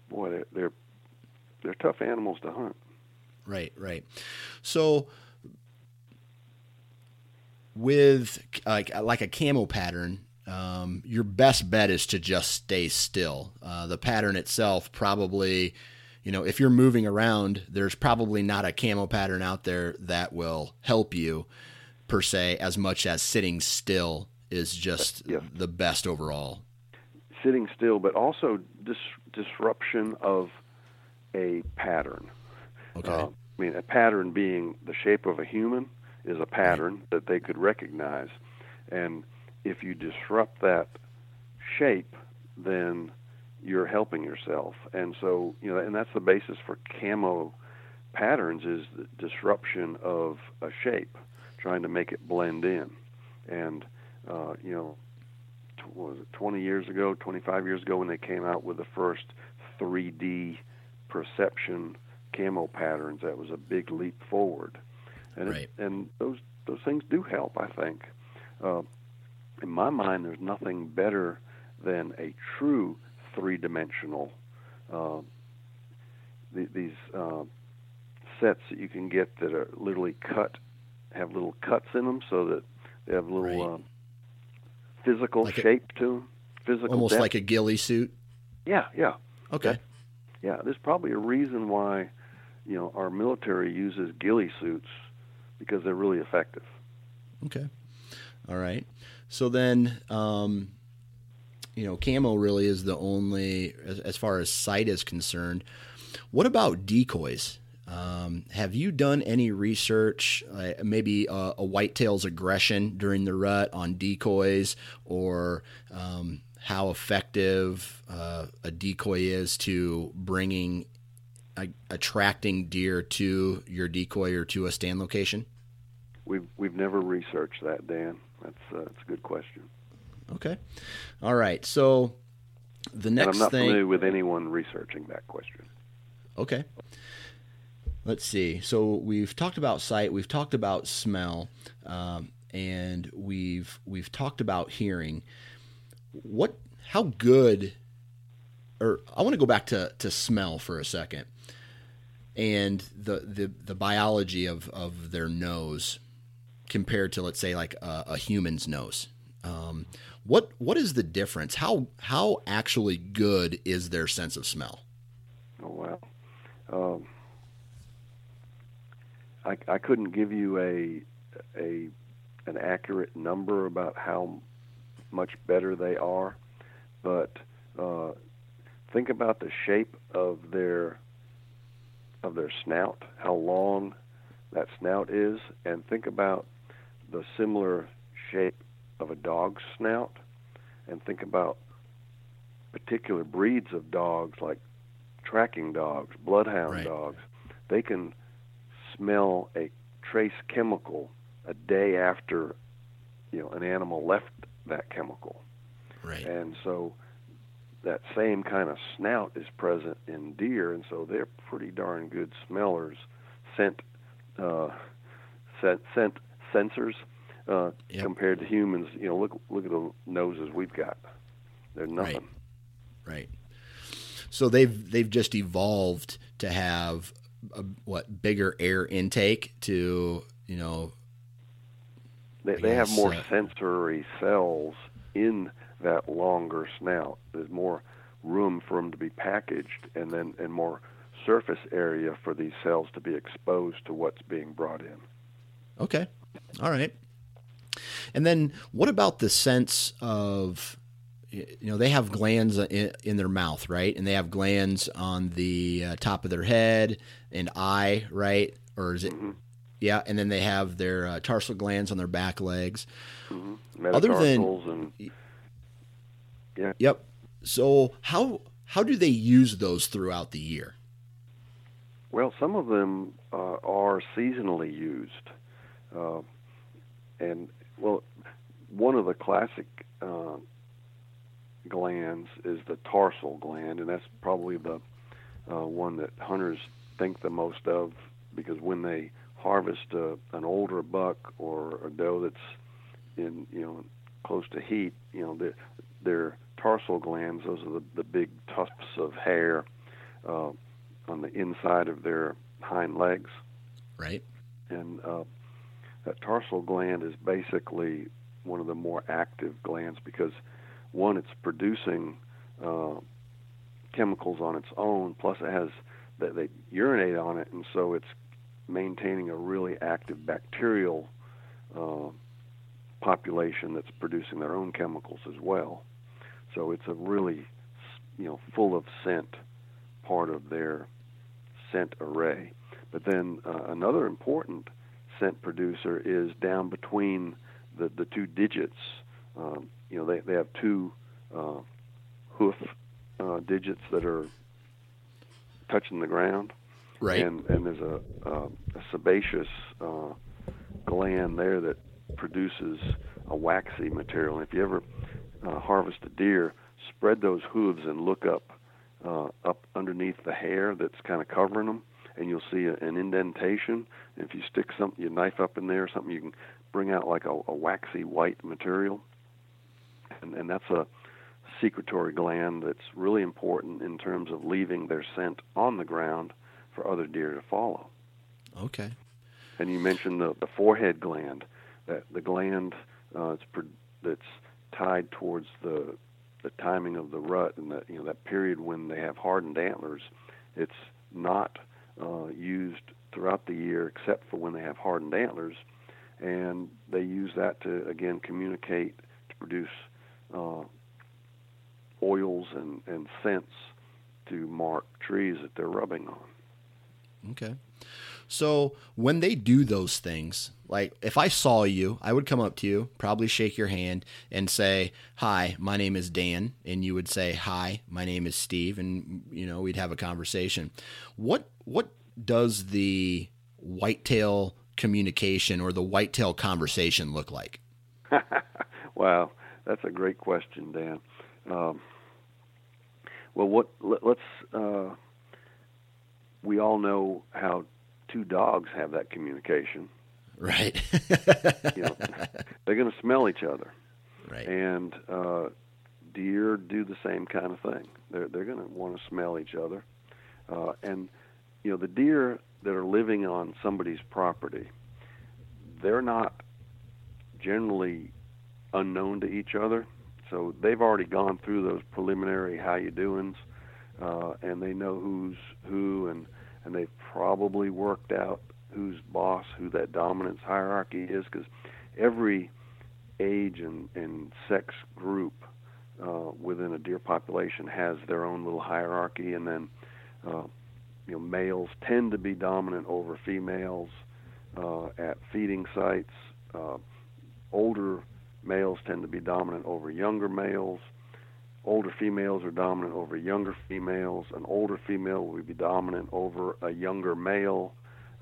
boy they're they're, they're tough animals to hunt Right, right. So with like like a camo pattern, um, your best bet is to just stay still. Uh, the pattern itself probably, you know, if you're moving around, there's probably not a camo pattern out there that will help you per se as much as sitting still is just Yeah. the best overall. sitting still but also dis- disruption of a pattern Okay. Uh, I mean, a pattern being the shape of a human is a pattern that they could recognize. And if you disrupt that shape, then you're helping yourself. And so, you know, and that's the basis for camo patterns is the disruption of a shape, trying to make it blend in. And, uh, you know, what was it 20 years ago, 25 years ago when they came out with the first 3D perception camo patterns, that was a big leap forward. And Right. it, and those those things do help, I think. Uh, in my mind, there's nothing better than a true three-dimensional uh, th- these uh, sets that you can get that are literally cut, have little cuts in them, so that they have a little Right. um, physical Like a- shape to them. Physical Almost depth. like a ghillie suit. yeah, yeah. Okay. Yeah, there's probably a reason why you know, our military uses ghillie suits because they're really effective. Okay. All right. So then, um, you know, camo really is the only, as, as far as sight is concerned. What about decoys? Um, have you done any research, uh, maybe a, a whitetail's aggression during the rut on decoys, or um, how effective uh, a decoy is to bringing, uh, attracting deer to your decoy or to a stand location? We've we've never researched that, Dan. That's uh, that's a good question. Okay, all right. So the next and I'm not thing, familiar with anyone researching that question. Okay. Let's see. So we've talked about sight, we've talked about smell, um, and we've we've talked about hearing. What? How good? Or I want to go back to to smell for a second, and the the the biology of of their nose compared to let's say like a, a human's nose. Um, what what is the difference? How how actually good is their sense of smell? Oh wow. Um, I, I couldn't give you a a an accurate number about how much better they are, but uh, think about the shape of their of their snout, how long that snout is, and think about the similar shape of a dog's snout, and think about particular breeds of dogs like tracking dogs, bloodhound Right. dogs. They can smell a trace chemical a day after you know an animal left that chemical. Right. And so that same kind of snout is present in deer, and so they're pretty darn good smellers, scent, uh, scent, scent sensors uh, Yep. compared to humans. You know, look look at the noses we've got; they're nothing. Right. So they've they've just evolved to have a, what bigger air intake to you know They, they have more uh, sensory cells in that longer snout. There's more room for them to be packaged, and then and more surface area for these cells to be exposed to what's being brought in. okay, all right. And then what about the sense of you know they have glands in, their mouth, right? And they have glands on the uh, top of their head and eye, right? Or is it? Yeah, and then they have their uh, tarsal glands on their back legs. Other than- and yeah, Yep. So how how do they use those throughout the year? Well, some of them uh, are seasonally used, uh, and well, one of the classic uh, glands is the tarsal gland, and that's probably the uh, one that hunters think the most of because when they harvest a, an older buck or a doe that's in you know close to heat, you know their their tarsal glands, those are the, the big tufts of hair uh, on the inside of their hind legs, Right. and uh, that tarsal gland is basically one of the more active glands because one, it's producing uh, chemicals on its own, plus it has that they urinate on it, and so it's maintaining a really active bacterial uh, population that's producing their own chemicals as well. So it's a really, you know, full of scent part of their scent array. But then uh, another important producer is down between the, the two digits. Um, you know, they, they have two uh, hoof uh, digits that are touching the ground. Right. And, and there's a, uh, a sebaceous uh, gland there that produces a waxy material. And if you ever uh, harvest a deer, spread those hooves and look up uh, up underneath the hair that's kind of covering them, and you'll see a, an indentation. If you stick some your knife up in there or something, you can bring out like a, a waxy white material, and, and that's a secretory gland that's really important in terms of leaving their scent on the ground for other deer to follow. Okay. And you mentioned the, the forehead gland, that the gland uh, it's pro- that's tied towards the the timing of the rut and that you know that period when they have hardened antlers. It's not uh, used throughout the year, except for when they have hardened antlers, and they use that to again communicate to produce uh, oils and, and scents to mark trees that they're rubbing on. Okay. So when they do those things, like if I saw you, I would come up to you, probably shake your hand and say, "Hi, my name is Dan," and you would say, "Hi, my name is Steve," and you know we'd have a conversation. What what does the whitetail communication or the whitetail conversation look like? wow, that's a great question, Dan. Um, well, what let, us uh, we all know how two dogs have that communication. Right. you know, they're going to smell each other. Right. And uh, deer do the same kind of thing. They're they're going to want to smell each other. Uh, and you know, the deer that are living on somebody's property, they're not generally unknown to each other. So they've already gone through those preliminary how you doings, uh, and they know who's who, and and they've probably worked out who's boss, who that dominance hierarchy is, because every age and, and sex group uh, within a deer population has their own little hierarchy, and then uh, you know males tend to be dominant over females uh, at feeding sites. Uh, older males tend to be dominant over younger males. Older females are dominant over younger females. An older female will be dominant over a younger male.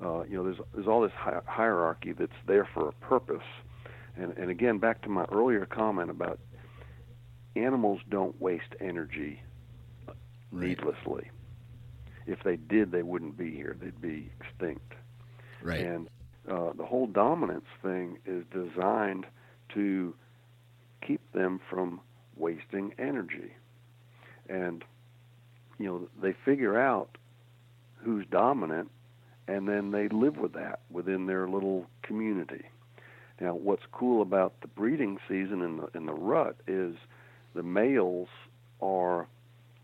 Uh, you know, there's there's all this hi- hierarchy that's there for a purpose. And and again, back to my earlier comment about animals don't waste energy needlessly. If they did, they wouldn't be here. They'd be extinct. Right. And uh, the whole dominance thing is designed to keep them from wasting energy. And you know, they figure out who's dominant and then they live with that within their little community. Now, what's cool about the breeding season in the in the rut is the males are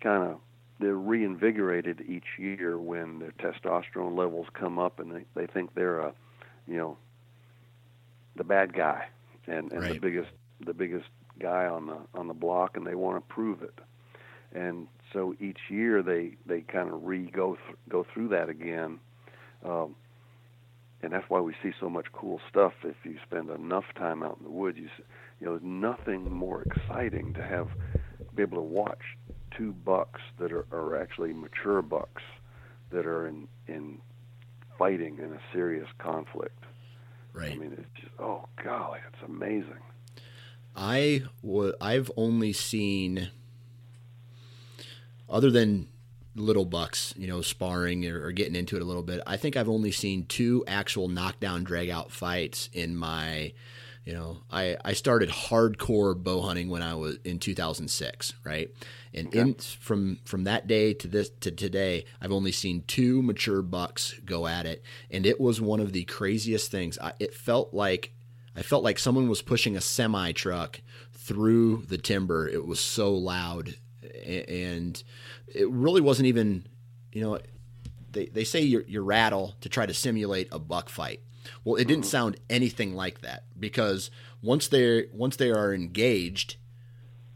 kind of they're reinvigorated each year when their testosterone levels come up and they, they think they're a you know the bad guy and, and right. the biggest the biggest guy on the on the block and they want to prove it and so each year they they kind of re go th- go through that again um, and that's why we see so much cool stuff if you spend enough time out in the woods you you know there's nothing more exciting to have be able to watch two bucks that are, are actually mature bucks that are in in fighting in a serious conflict right. I mean, it's just oh golly, it's amazing. I w- I've only seen, other than little bucks, you know, sparring or, or, getting into it a little bit. I think I've only seen two actual knockdown drag out fights in my, you know, I, I started hardcore bow hunting when I was in 2006, right? And okay. in from from that day to this to today, I've only seen two mature bucks go at it, and it was one of the craziest things. I, it felt like I felt like someone was pushing a semi truck through the timber. It was so loud, and it really wasn't even, you know, they, they say you, you rattle to try to simulate a buck fight. Well, it didn't sound anything like that because once they once they are engaged,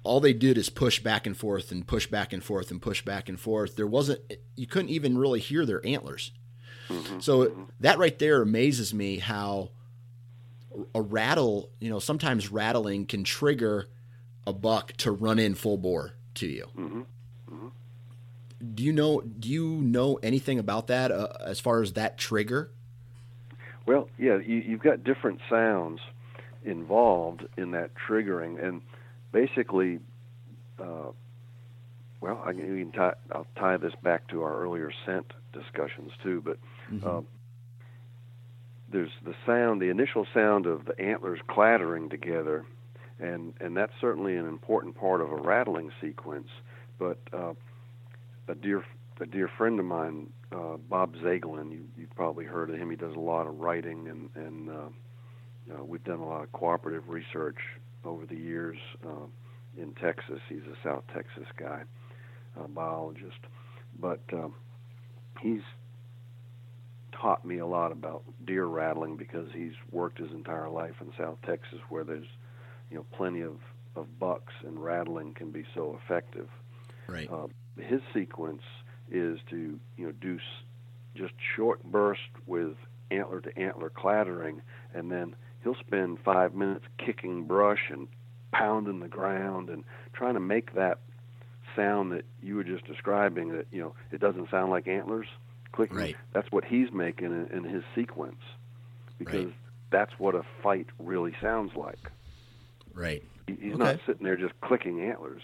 all they did is push back and forth and push back and forth and push back and forth. There wasn't you couldn't even really hear their antlers. Mm-hmm. So that right there amazes me how a rattle, you know, sometimes rattling can trigger a buck to run in full bore to you. Mm-hmm. Mm-hmm. Do you know? Do you know anything about that uh, as far as that trigger? Well, yeah, you, you've got different sounds involved in that triggering, and basically, uh, well, I can tie, I'll tie this back to our earlier scent discussions too, but. Mm-hmm. Uh, there's the sound, the initial sound of the antlers clattering together, and and that's certainly an important part of a rattling sequence. But uh, a dear a dear friend of mine, uh, Bob Zaiglin, you you've probably heard of him. He does a lot of writing, and and uh, uh, we've done a lot of cooperative research over the years uh, in Texas. He's a South Texas guy, a biologist, but um, he's taught me a lot about deer rattling because he's worked his entire life in South Texas where there's you know plenty of of bucks and rattling can be so effective. Right. Uh, his sequence is to you know do s- just short burst with antler to antler clattering, and then he'll spend five minutes kicking brush and pounding the ground and trying to make that sound that you were just describing. That you know it doesn't sound like antlers clicking. Right. That's what he's making in, in his sequence, because Right. that's what a fight really sounds like. Right. He- He's Okay. not sitting there just clicking antlers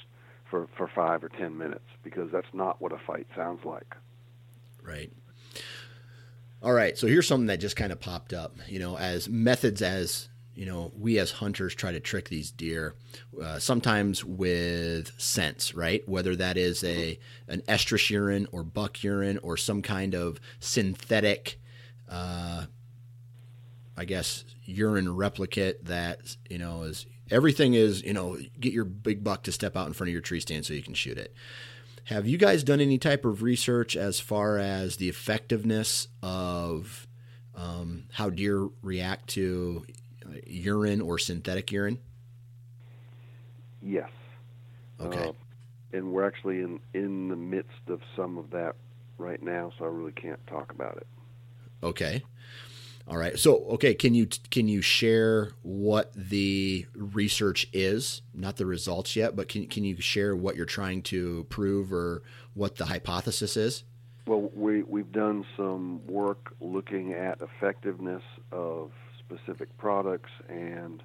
for, for five or ten minutes because that's not what a fight sounds like. Right. All right. So here's something that just kind of popped up. You know, as methods as you know, we as hunters try to trick these deer, uh, sometimes with scents, right? Whether that is a an estrus urine or buck urine or some kind of synthetic, uh, I guess, urine replicate that you know is everything is you know get your big buck to step out in front of your tree stand so you can shoot it. Have you guys done any type of research as far as the effectiveness of um, how deer react to urine or synthetic urine? Yes. Okay. Uh, and we're actually in, in the midst of some of that right now, so I really can't talk about it. Okay. All right. So, okay, can you can you share what the research is? Not the results yet, but can can you share what you're trying to prove or what the hypothesis is? Well, we, we've done some work looking at effectiveness of specific products, and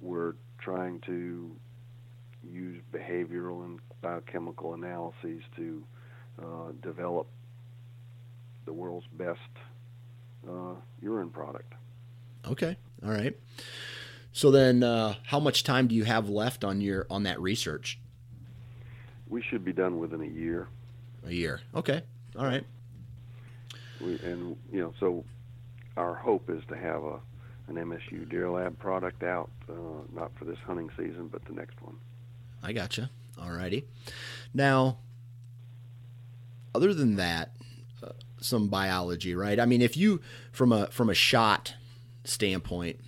we're trying to use behavioral and biochemical analyses to uh, develop the world's best uh, urine product. Okay. All right. So then, uh, how much time do you have left on your on that research? We should be done within a year. A year. Okay. All right. We, and you know, so our hope is to have a an MSU Deer Lab product out, uh, not for this hunting season, but the next one. I gotcha. All righty. Now, other than that, uh, some biology, right? I mean, if you from a from a shot standpoint,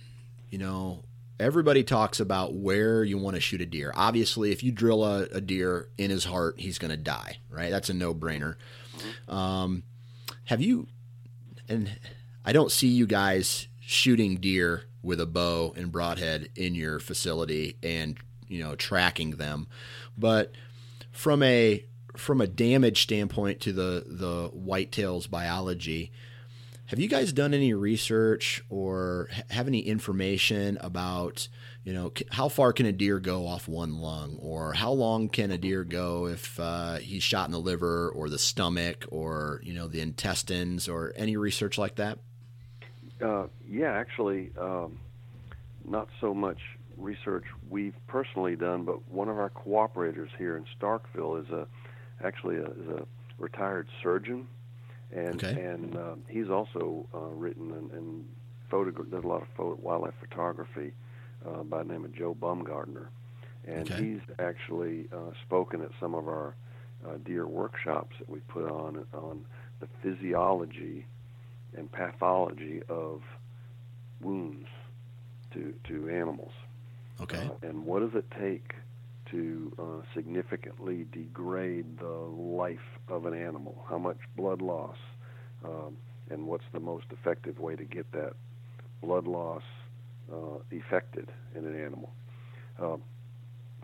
you know, everybody talks about where you want to shoot a deer. Obviously, if you drill a, a deer in his heart, he's going to die, right? That's a no brainer. Um, have you? And I don't see you guys shooting deer with a bow and broadhead in your facility and you know tracking them, but from a from a damage standpoint to the the whitetails biology, have you guys done any research or have any information about you know how far can a deer go off one lung, or how long can a deer go if uh, he's shot in the liver or the stomach or you know the intestines or any research like that? Uh, yeah, actually, um, not so much research we've personally done, but one of our cooperators here in Starkville is a actually a, is a retired surgeon, and Okay. and uh, he's also uh, written and, and photogra- does a lot of photo- wildlife photography uh, by the name of Joe Bumgardner, and Okay. he's actually uh, spoken at some of our uh, deer workshops that we put on on the physiology and pathology of wounds to to animals. Okay. Uh, and what does it take to uh, significantly degrade the life of an animal? How much blood loss? Um, and what's the most effective way to get that blood loss uh, effected in an animal? Um,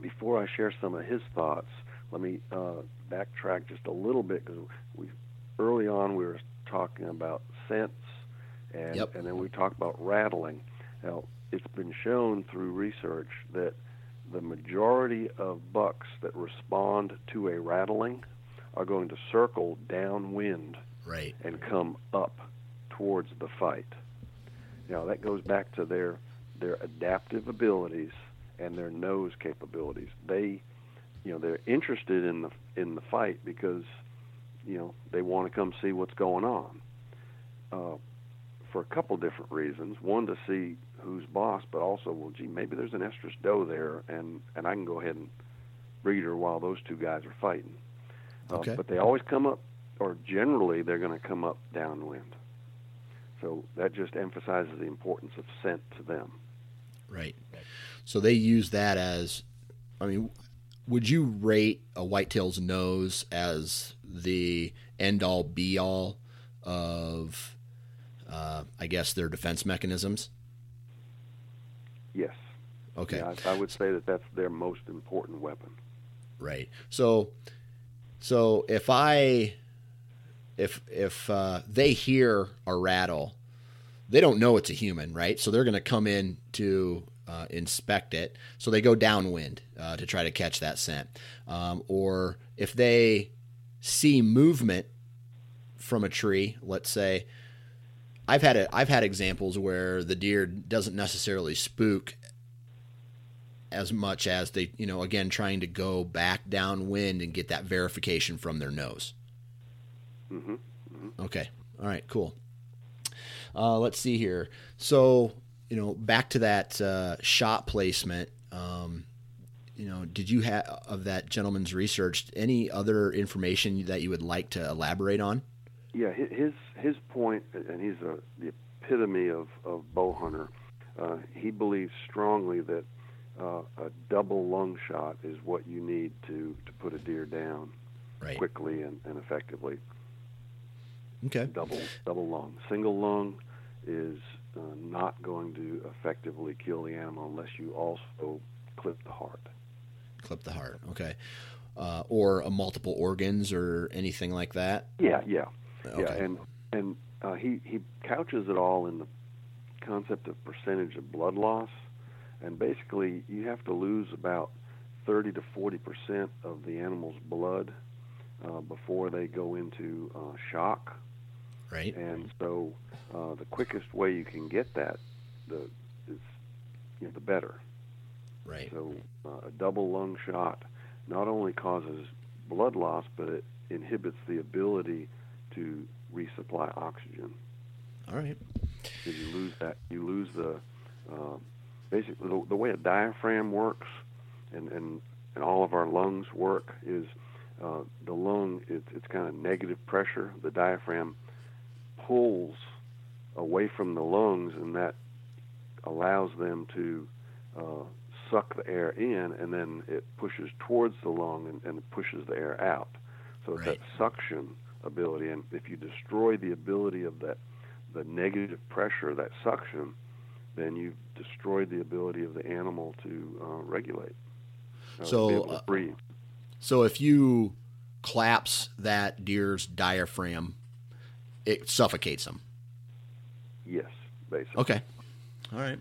before I share some of his thoughts, let me uh, backtrack just a little bit because we early on we were talking about scents, and Yep. and then we talk about rattling. Now it's been shown through research that the majority of bucks that respond to a rattling are going to circle downwind Right. and come up towards the fight. Now that goes back to their their adaptive abilities and their nose capabilities. They, you know, they're interested in the in the fight because, you know, they want to come see what's going on. Uh, for a couple different reasons. One to see who's boss, but also, well, gee, maybe there's an estrus doe there, and and I can go ahead and breed her while those two guys are fighting. Uh, Okay. But they always come up, or generally they're going to come up downwind. so that just emphasizes the importance of scent to them. Right. So they use that as, I mean, would you rate a whitetail's nose as the end all be all of, uh, I guess, their defense mechanisms? Yes. Okay. Yeah, I, I would say that that's their most important weapon. Right. So, so if I, if if uh, they hear a rattle, they don't know it's a human, right? So they're going to come in to uh, inspect it. So they go downwind uh, to try to catch that scent. Um, or if they see movement from a tree, let's say, I've had a, I've had examples where the deer doesn't necessarily spook as much as they, you know, again trying to go back downwind and get that verification from their nose. Mm-hmm. Mm-hmm. Okay. All right. Cool. Uh, let's see here. So, you know, back to that uh, shot placement. Um, you know, did you have of that gentleman's research any other information that you would like to elaborate on? Yeah, his his point, and he's a, the epitome of of bow hunter. Uh, he believes strongly that uh, a double lung shot is what you need to to put a deer down right. quickly and, and effectively. Okay. Double double lung. Single lung is uh, not going to effectively kill the animal unless you also clip the heart. Clip the heart. Okay. Uh, or a multiple organs or anything like that. Yeah, yeah, okay. yeah. And and uh, he he couches it all in the concept of percentage of blood loss, and basically you have to lose about thirty to forty percent of the animal's blood uh, before they go into uh, shock. Right. And so uh, the quickest way you can get that, the is you know, the better. Right. So uh, a double lung shot not only causes blood loss, but it inhibits the ability to resupply oxygen. All right. So you lose that. You lose the uh, basically the, the way a diaphragm works, and and and all of our lungs work is uh, the lung. It's it's kind of negative pressure. The diaphragm pulls away from the lungs, and that allows them to uh, suck the air in, and then it pushes towards the lung and, and pushes the air out. So Right. that suction ability, and if you destroy the ability of that, the negative pressure, that suction, then you've destroyed the ability of the animal to uh, regulate. uh, to So, to uh, breathe. So if you collapse that deer's diaphragm, it suffocates them. Yes, basically. Okay. All right.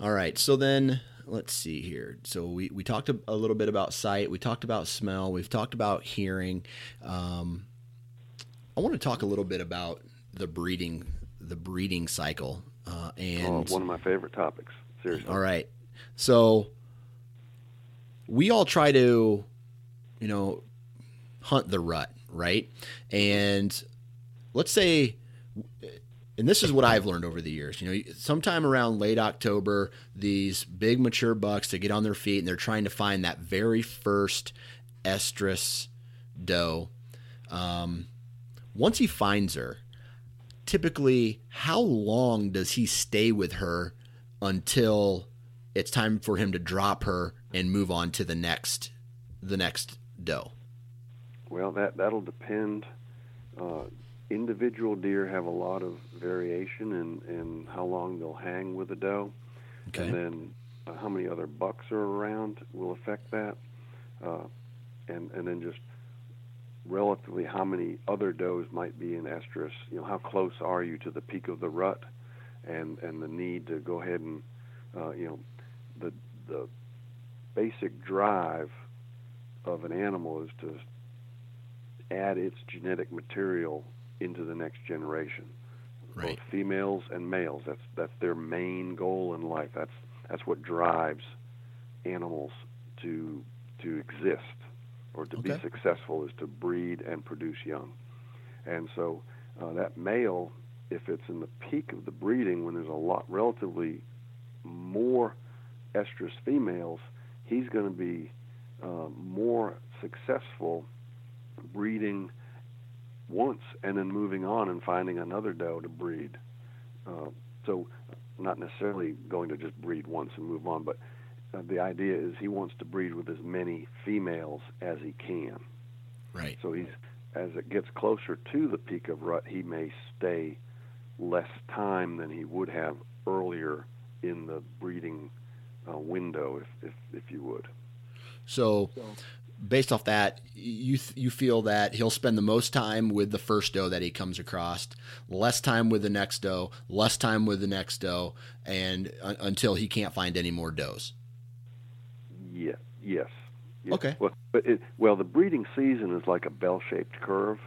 All right. So then let's see here. So we, we talked a, a little bit about sight. We talked about smell. We've talked about hearing. Um, I want to talk a little bit about the breeding the breeding cycle. Uh, Oh, and one of my favorite topics. Seriously. all right. So we all try to, you know, hunt the rut, right? And let's say, and this is what I've learned over the years, you know, sometime around late October, these big mature bucks to get on their feet and they're trying to find that very first estrus doe. Um, once he finds her, typically how long does he stay with her until it's time for him to drop her and move on to the next the next doe Well, that that'll depend. Uh, individual deer have a lot of variation in, in how long they'll hang with a doe, okay. and then uh, how many other bucks are around will affect that, uh, and and then just relatively how many other does might be in estrus. You know, how close are you to the peak of the rut, and and the need to go ahead and uh, you know the the basic drive of an animal is to add its genetic material into the next generation. Right. Both females and males. That's that's their main goal in life. That's that's what drives animals to to exist or to be successful is to breed and produce young. And so uh, that male, if it's in the peak of the breeding when there's a lot relatively more estrus females, he's going to be uh, more successful breeding once and then moving on and finding another doe to breed. Uh, so, not necessarily going to just breed once and move on, but uh, the idea is he wants to breed with as many females as he can. Right. So he's as it gets closer to the peak of rut, he may stay less time than he would have earlier in the breeding uh, window, if, if if you would. So, based off that, you you feel that he'll spend the most time with the first doe that he comes across, less time with the next doe, less time with the next doe, and uh, until he can't find any more does. Yeah. Yes. yes. Okay. Well, but it, well, the breeding season is like a bell-shaped curve,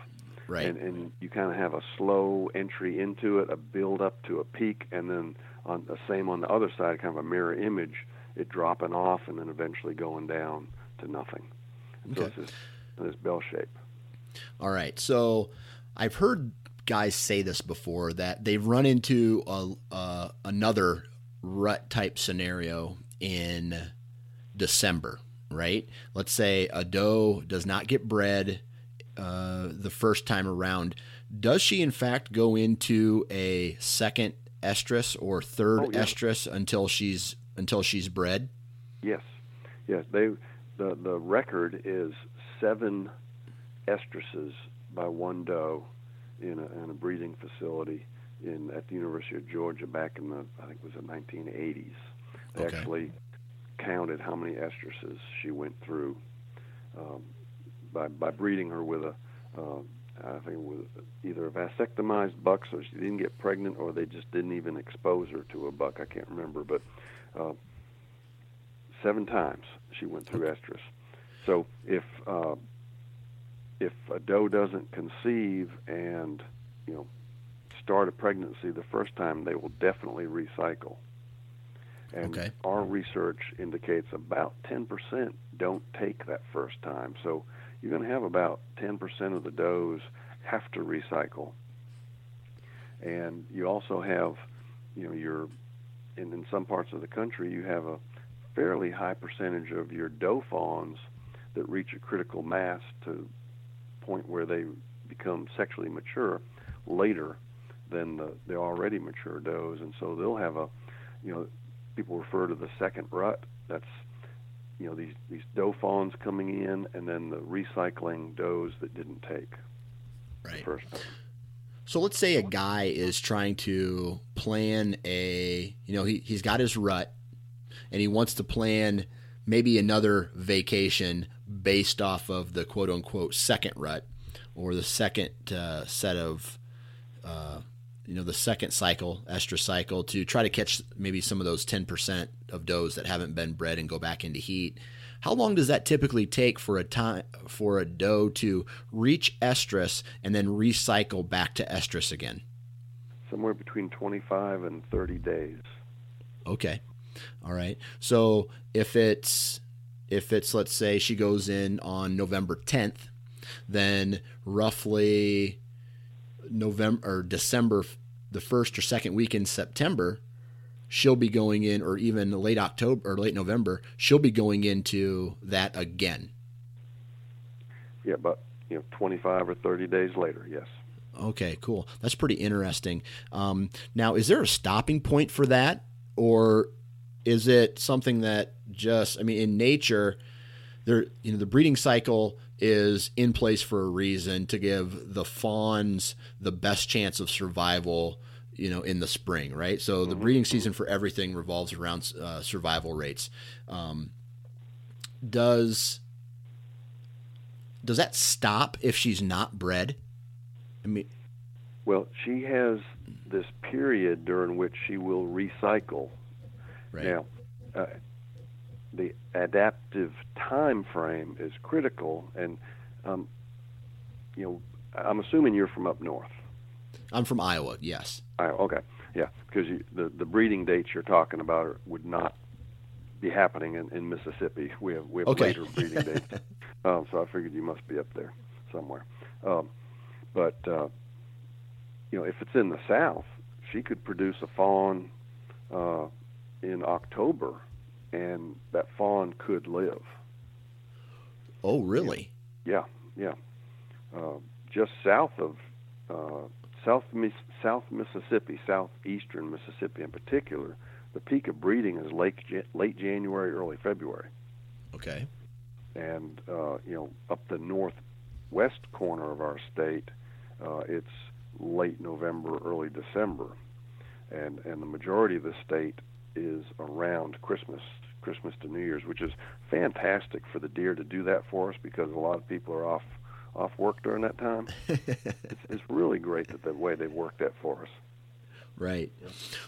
Right. and and you kind of have a slow entry into it, a build up to a peak, and then on the same on the other side, kind of a mirror image, it dropping off and then eventually going down to nothing. So Okay. it's this, this bell shape. All right. So I've heard guys say this before that they've run into a, uh, another rut type scenario in December, right? Let's say a doe does not get bred uh, the first time around. Does she, in fact, go into a second estrus or third Oh, yeah. estrus until she's until she's bred? Yes, yes. They the the record is seven estresses by one doe in a, in a breeding facility in at the University of Georgia back in the I think it was the 1980s. They Okay. actually counted how many estresses she went through um, by by breeding her with a uh, I think with either a vasectomized buck, so she didn't get pregnant, or they just didn't even expose her to a buck. I can't remember, but uh, seven times she went through estrus. So if uh, if a doe doesn't conceive and you know start a pregnancy the first time, they will definitely recycle. And Okay. our research indicates about 10% don't take that first time. So you're going to have about 10% of the does have to recycle. And you also have, you know, your in, in some parts of the country, you have a fairly high percentage of your doe fawns that reach a critical mass to point where they become sexually mature later than the, the already mature does, and so they'll have a, you know, people refer to the second rut. That's, you know, these these doe fawns coming in, and then the recycling does that didn't take the Right. first time. So let's say a guy is trying to plan a, you know, he, he's got his rut and he wants to plan maybe another vacation based off of the quote unquote second rut or the second uh, set of, uh, you know, the second cycle, estrus cycle to try to catch maybe some of those 10% of does that haven't been bred and go back into heat. How long does that typically take for a time for a doe to reach estrus and then recycle back to estrus again? Somewhere between 25 and 30 days. Okay. All right. So if it's if it's let's say she goes in on November 10th, then roughly November or December the first or second week in September, she'll be going in or even late October or late November, she'll be going into that again. Yeah, but you know, 25 or 30 days later. Yes. Okay, cool. That's pretty interesting. Um, now, is there a stopping point for that, or is it something that just? I mean, in nature, there you know the breeding cycle is in place for a reason to give the fawns the best chance of survival. You know, in the spring, right? So the breeding season for everything revolves around uh, survival rates. Um, does does that stop if she's not bred? I mean, Well, she has this period during which she will recycle. Right? Now, uh, the adaptive time frame is critical, and um, you know, I'm assuming you're from up north. I'm from Iowa. Yes. I, okay, yeah, because you, the the breeding dates you're talking about are, would not be happening in, in Mississippi. We have we have Okay. later breeding dates, um, so I figured you must be up there somewhere. Um, but uh, you know, if it's in the South, she could produce a fawn uh, in October, and that fawn could live. Oh, really? Yeah, yeah. Uh, just south of uh, South South Mississippi, southeastern Mississippi in particular. The peak of breeding is late late January, early February. Okay. And uh, you know, up the northwest corner of our state, uh, it's late November, early December, and and the majority of the state is around Christmas, Christmas to New Year's, which is fantastic for the deer to do that for us because a lot of people are off off work during that time. it's, it's really great that the way they worked that for us. Right.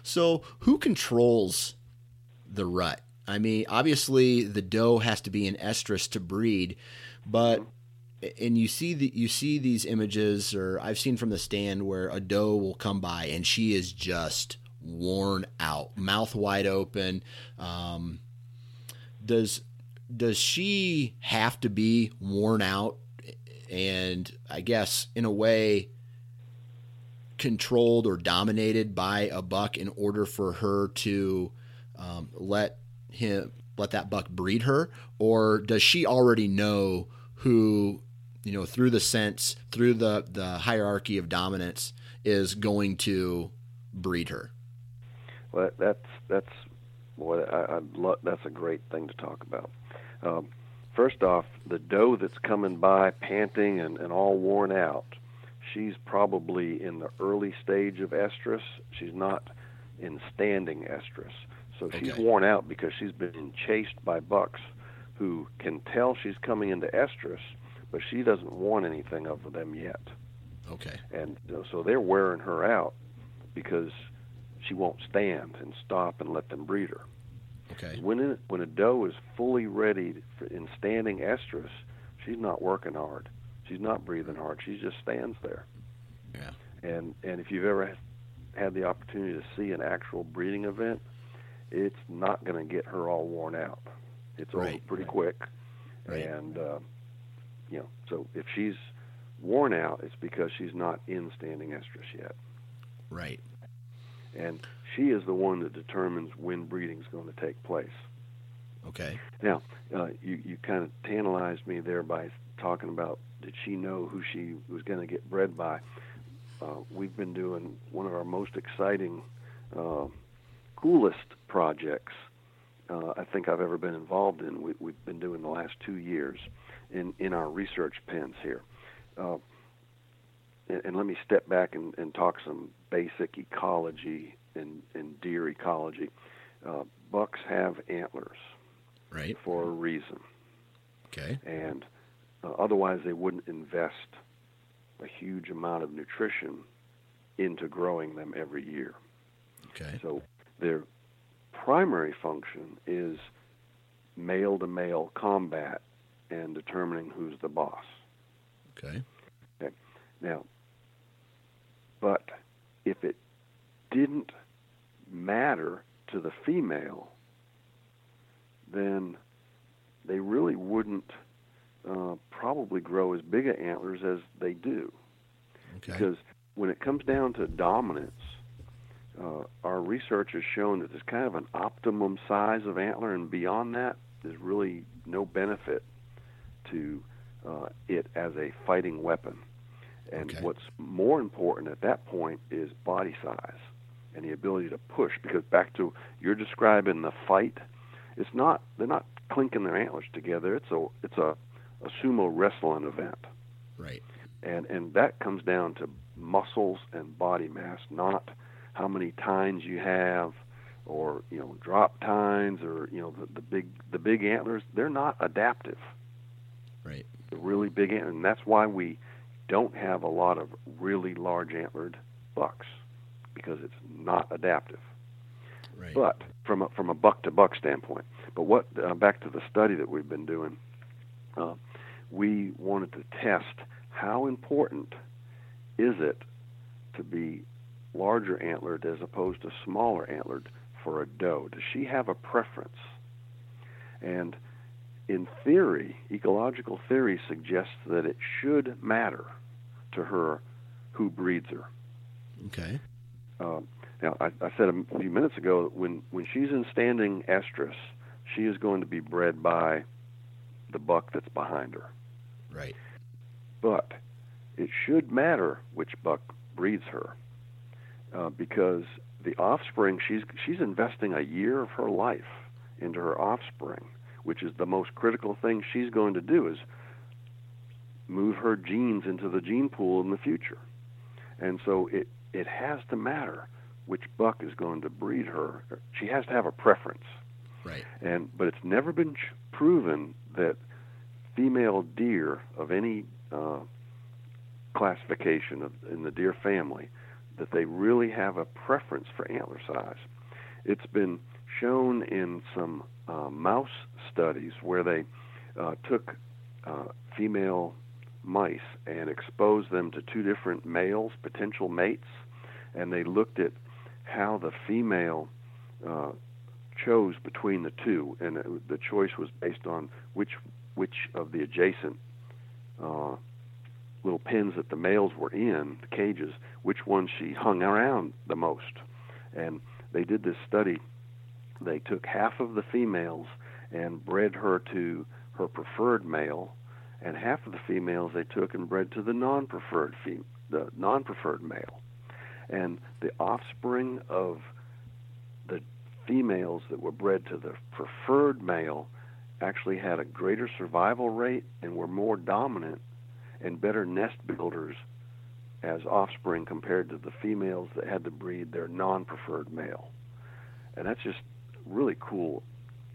So, who controls the rut? I mean, obviously the doe has to be an estrus to breed, but and you see the you see these images, or I've seen from the stand where a doe will come by and she is just worn out, mouth wide open. Um, does does she have to be worn out and I guess in a way controlled or dominated by a buck in order for her to um, let him let that buck breed her or does she already know who you know through the sense through the the hierarchy of dominance is going to breed her well that's that's what I, I love that's a great thing to talk about um, first off, the doe that's coming by panting and, and all worn out, she's probably in the early stage of estrus. She's not in standing estrus. So she's worn out because she's been chased by bucks who can tell she's coming into estrus, but she doesn't want anything of them yet. Okay. And you know, so they're wearing her out because she won't stand and stop and let them breed her. Okay. When it, when a doe is fully ready for, in standing estrus, she's not working hard. She's not breathing hard. She just stands there. Yeah. And and if you've ever had the opportunity to see an actual breeding event, it's not going to get her all worn out. It's right. over pretty right. quick. Right. And uh, you know, so if she's worn out, it's because she's not in standing estrus yet. Right. And she is the one that determines when breeding is going to take place. Okay. Now, uh, you you kind of tantalized me there by talking about did she know who she was going to get bred by? Uh, we've been doing one of our most exciting, uh, coolest projects uh, I think I've ever been involved in. We, we've been doing the last two years in in our research pens here. And, and let me step back and, and talk some basic ecology and, in deer ecology, uh, bucks have antlers, right, for a reason. Okay, and uh, otherwise they wouldn't invest a huge amount of nutrition into growing them every year. Okay, so their primary function is male to male combat and determining who's the boss. Okay. Okay. Now, but if it didn't matter to the female, then they really wouldn't uh, probably grow as big antlers as they do. Okay. Because when it comes down to dominance, uh, our research has shown that there's kind of an optimum size of antler, and beyond that, there's really no benefit to uh, it as a fighting weapon. And okay. what's more important at that point is body size and the ability to push. Because back to you're describing the fight, it's not they're not clinking their antlers together. It's a it's a, a sumo wrestling event. Right. And and that comes down to muscles and body mass, not how many tines you have or you know drop tines or you know the, the big the big antlers they're not adaptive right the really big antlers and that's why we don't have a lot of really large antlered bucks because it's not adaptive. Right. But from a, from a buck to buck standpoint, but what uh, back to the study that we've been doing, uh, we wanted to test how important is it to be larger antlered as opposed to smaller antlered for a doe. Does she have a preference? And in theory, ecological theory suggests that it should matter to her who breeds her. Okay. Um, now, I, I said a few minutes ago when when she's in standing estrus, she is going to be bred by the buck that's behind her. Right. But it should matter which buck breeds her uh, because the offspring she's she's investing a year of her life into her offspring, which is the most critical thing she's going to do is move her genes into the gene pool in the future. And so it it has to matter which buck is going to breed her. She has to have a preference. Right. And but it's never been ch- proven that female deer of any uh, classification of, in the deer family that they really have a preference for antler size. It's been shown in some uh, mouse studies where they uh, took uh, female mice and exposed them to two different males, potential mates, and they looked at how the female uh, chose between the two, and it, the choice was based on which which of the adjacent uh, little pens that the males were in, the cages, which one she hung around the most. And they did this study. They took half of the females and bred her to her preferred male, and half of the females they took and bred to the non-preferred fem- the non-preferred male. And the offspring of the females that were bred to the preferred male actually had a greater survival rate and were more dominant and better nest builders as offspring compared to the females that had to breed their non-preferred male. And that's just really cool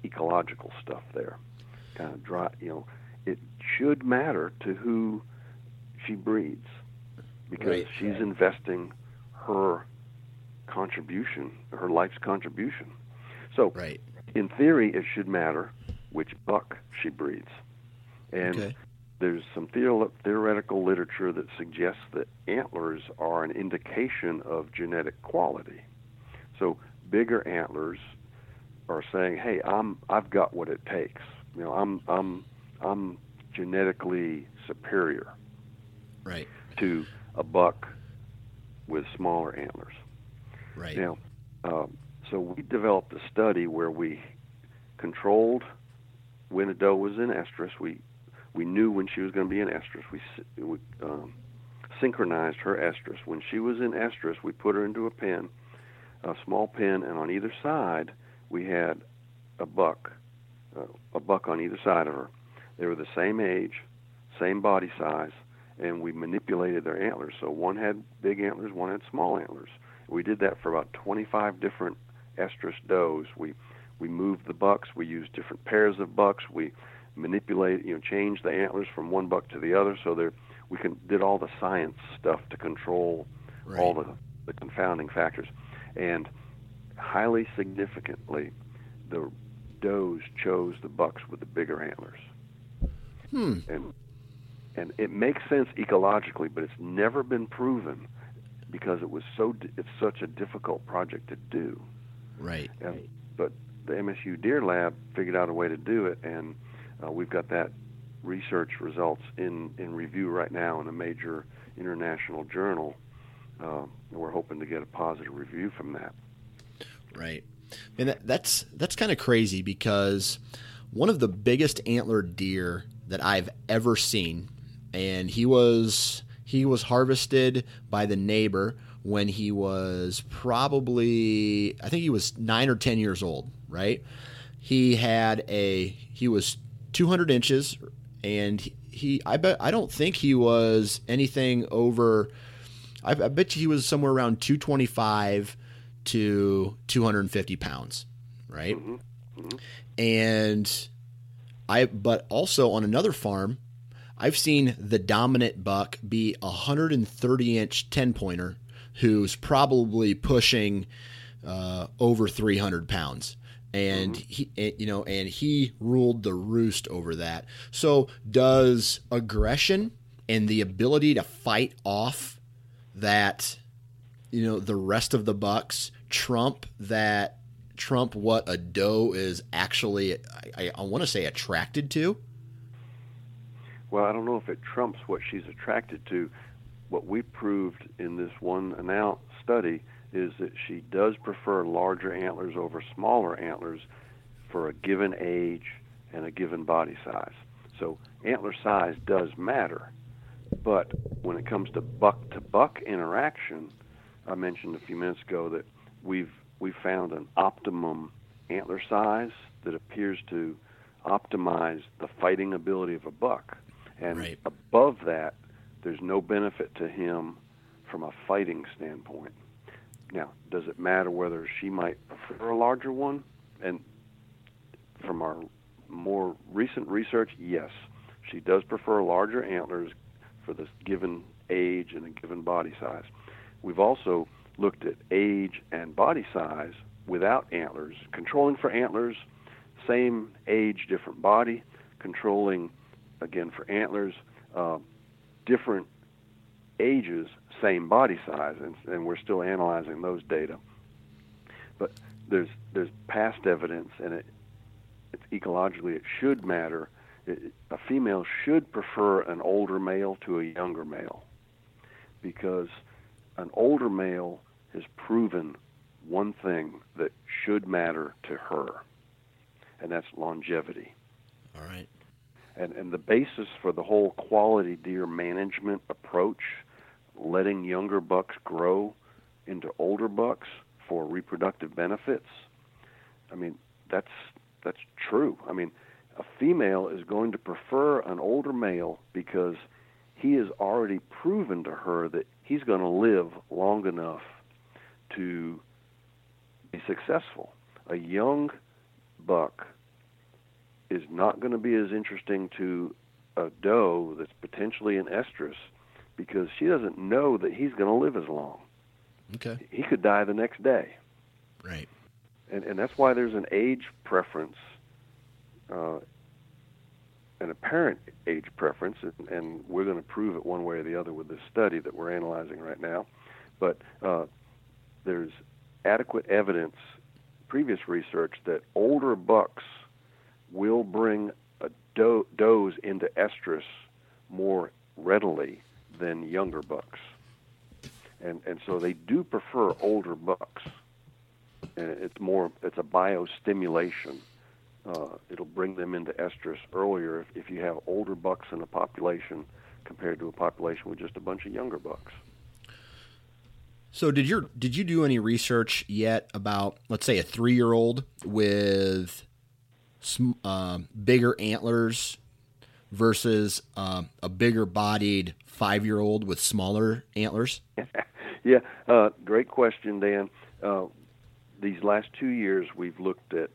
ecological stuff there. Kind of dry, you know, should matter to who she breeds because Right. she's investing her contribution, her life's contribution. So, Right. in theory, it should matter which buck she breeds. And Okay. there's some theor- theoretical literature that suggests that antlers are an indication of genetic quality. So bigger antlers are saying, "Hey, I'm I've got what it takes. You know, I'm I'm I'm genetically superior Right. to a buck with smaller antlers." Right. Now, um, so we developed a study where we controlled when a doe was in estrus. We we knew when she was going to be in estrus. We, we um, synchronized her estrus. When she was in estrus, we put her into a pen, a small pen, and on either side we had a buck, uh, a buck on either side of her. They were the same age, same body size, and we manipulated their antlers. So one had big antlers, one had small antlers. We did that for about 25 different estrus does. We we moved the bucks. We used different pairs of bucks. We manipulate, you know, changed the antlers from one buck to the other. So there, we can did all the science stuff to control all the the confounding factors, and highly significantly, the does chose the bucks with the bigger antlers. Hmm. And and it makes sense ecologically, but it's never been proven because it was so it's such a difficult project to do. Right. And, but the MSU Deer Lab figured out a way to do it, and uh, we've got that research results in, in review right now in a major international journal. Uh, and we're hoping to get a positive review from that. Right. And that, that's that's kind of crazy because one of the biggest antler deer that I've ever seen, and he was he was harvested by the neighbor when he was probably I think he was nine or ten years old. Right. He had a he was 200 inches, and he, he I bet I don't think he was anything over. I, I bet you he was somewhere around 225 to 250 pounds, right? Mm-hmm. Mm-hmm. And I, but also on another farm, I've seen the dominant buck be a 130 inch 10 pointer who's probably pushing uh, over 300 pounds. And he, and, you know, and he ruled the roost over that. So, does aggression and the ability to fight off that you know the rest of the bucks trump that trump what a doe is actually i, I, want to say attracted to Well, I don't know if it trumps what she's attracted to. What we proved in this one announced study is that she does prefer larger antlers over smaller antlers for a given age and a given body size. So antler size does matter, but when it comes to buck to buck interaction, I mentioned a few minutes ago that we've we found an optimum antler size that appears to optimize the fighting ability of a buck. And right. above that, there's no benefit to him from a fighting standpoint. Now, does it matter whether she might prefer a larger one? And from our more recent research, yes, she does prefer larger antlers for this given age and a given body size. We've also looked at age and body size without antlers, controlling for antlers, same age, different body, controlling again for antlers, uh, different ages, same body size, and, and we're still analyzing those data. But there's there's past evidence, and it it's ecologically it should matter. It, a female should prefer an older male to a younger male because an older male has proven one thing that should matter to her, and that's longevity. All right. And, and the basis for the whole quality deer management approach, letting younger bucks grow into older bucks for reproductive benefits, I mean, that's that's true. I mean, a female is going to prefer an older male because he has already proven to her that he's going to live long enough to be successful. A young buck is not going to be as interesting to a doe that's potentially an estrus because she doesn't know that he's going to live as long. Okay. He could die the next day. Right. And and that's why there's an age preference, uh, an apparent age preference, and, and we're going to prove it one way or the other with this study that we're analyzing right now. But uh, there's adequate evidence, previous research, that older bucks will bring a doe, does into estrus more readily than younger bucks. And, and so they do prefer older bucks. And it's more, it's a biostimulation. Uh, it'll bring them into estrus earlier if, if you have older bucks in a population compared to a population with just a bunch of younger bucks. So did your did you do any research yet about let's say a three year old with some, uh, bigger antlers versus uh, a bigger bodied five year old with smaller antlers? yeah, uh, great question, Dan. Uh, these last two years, we've looked at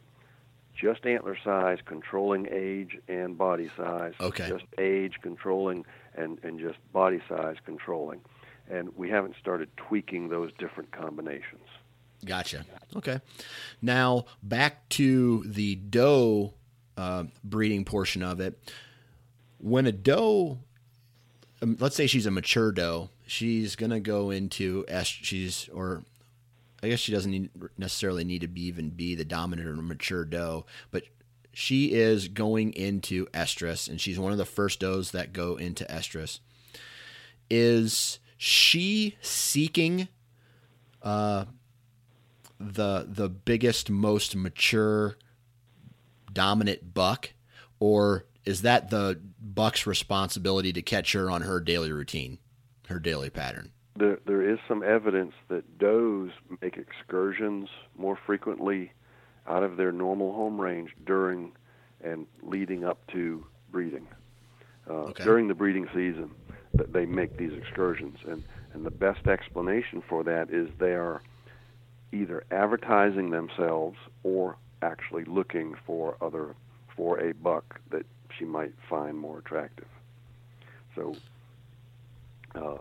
just antler size, controlling age and body size. Okay. Just age controlling and, and just body size controlling. And we haven't started tweaking those different combinations. Gotcha. Okay. Now back to the doe uh, breeding portion of it. When a doe, um, let's say she's a mature doe, she's gonna go into est- she's or I guess she doesn't need, necessarily need to be even be the dominant or mature doe, but she is going into estrus, and she's one of the first does that go into estrus. Is she seeking uh, the the biggest, most mature, dominant buck, or is that the buck's responsibility to catch her on her daily routine, her daily pattern? There, there is some evidence that does make excursions more frequently out of their normal home range during and leading up to breeding. Uh, Okay. During the breeding season, they make these excursions, and and the best explanation for that is they are either advertising themselves or actually looking for other for a buck that she might find more attractive. So, uh,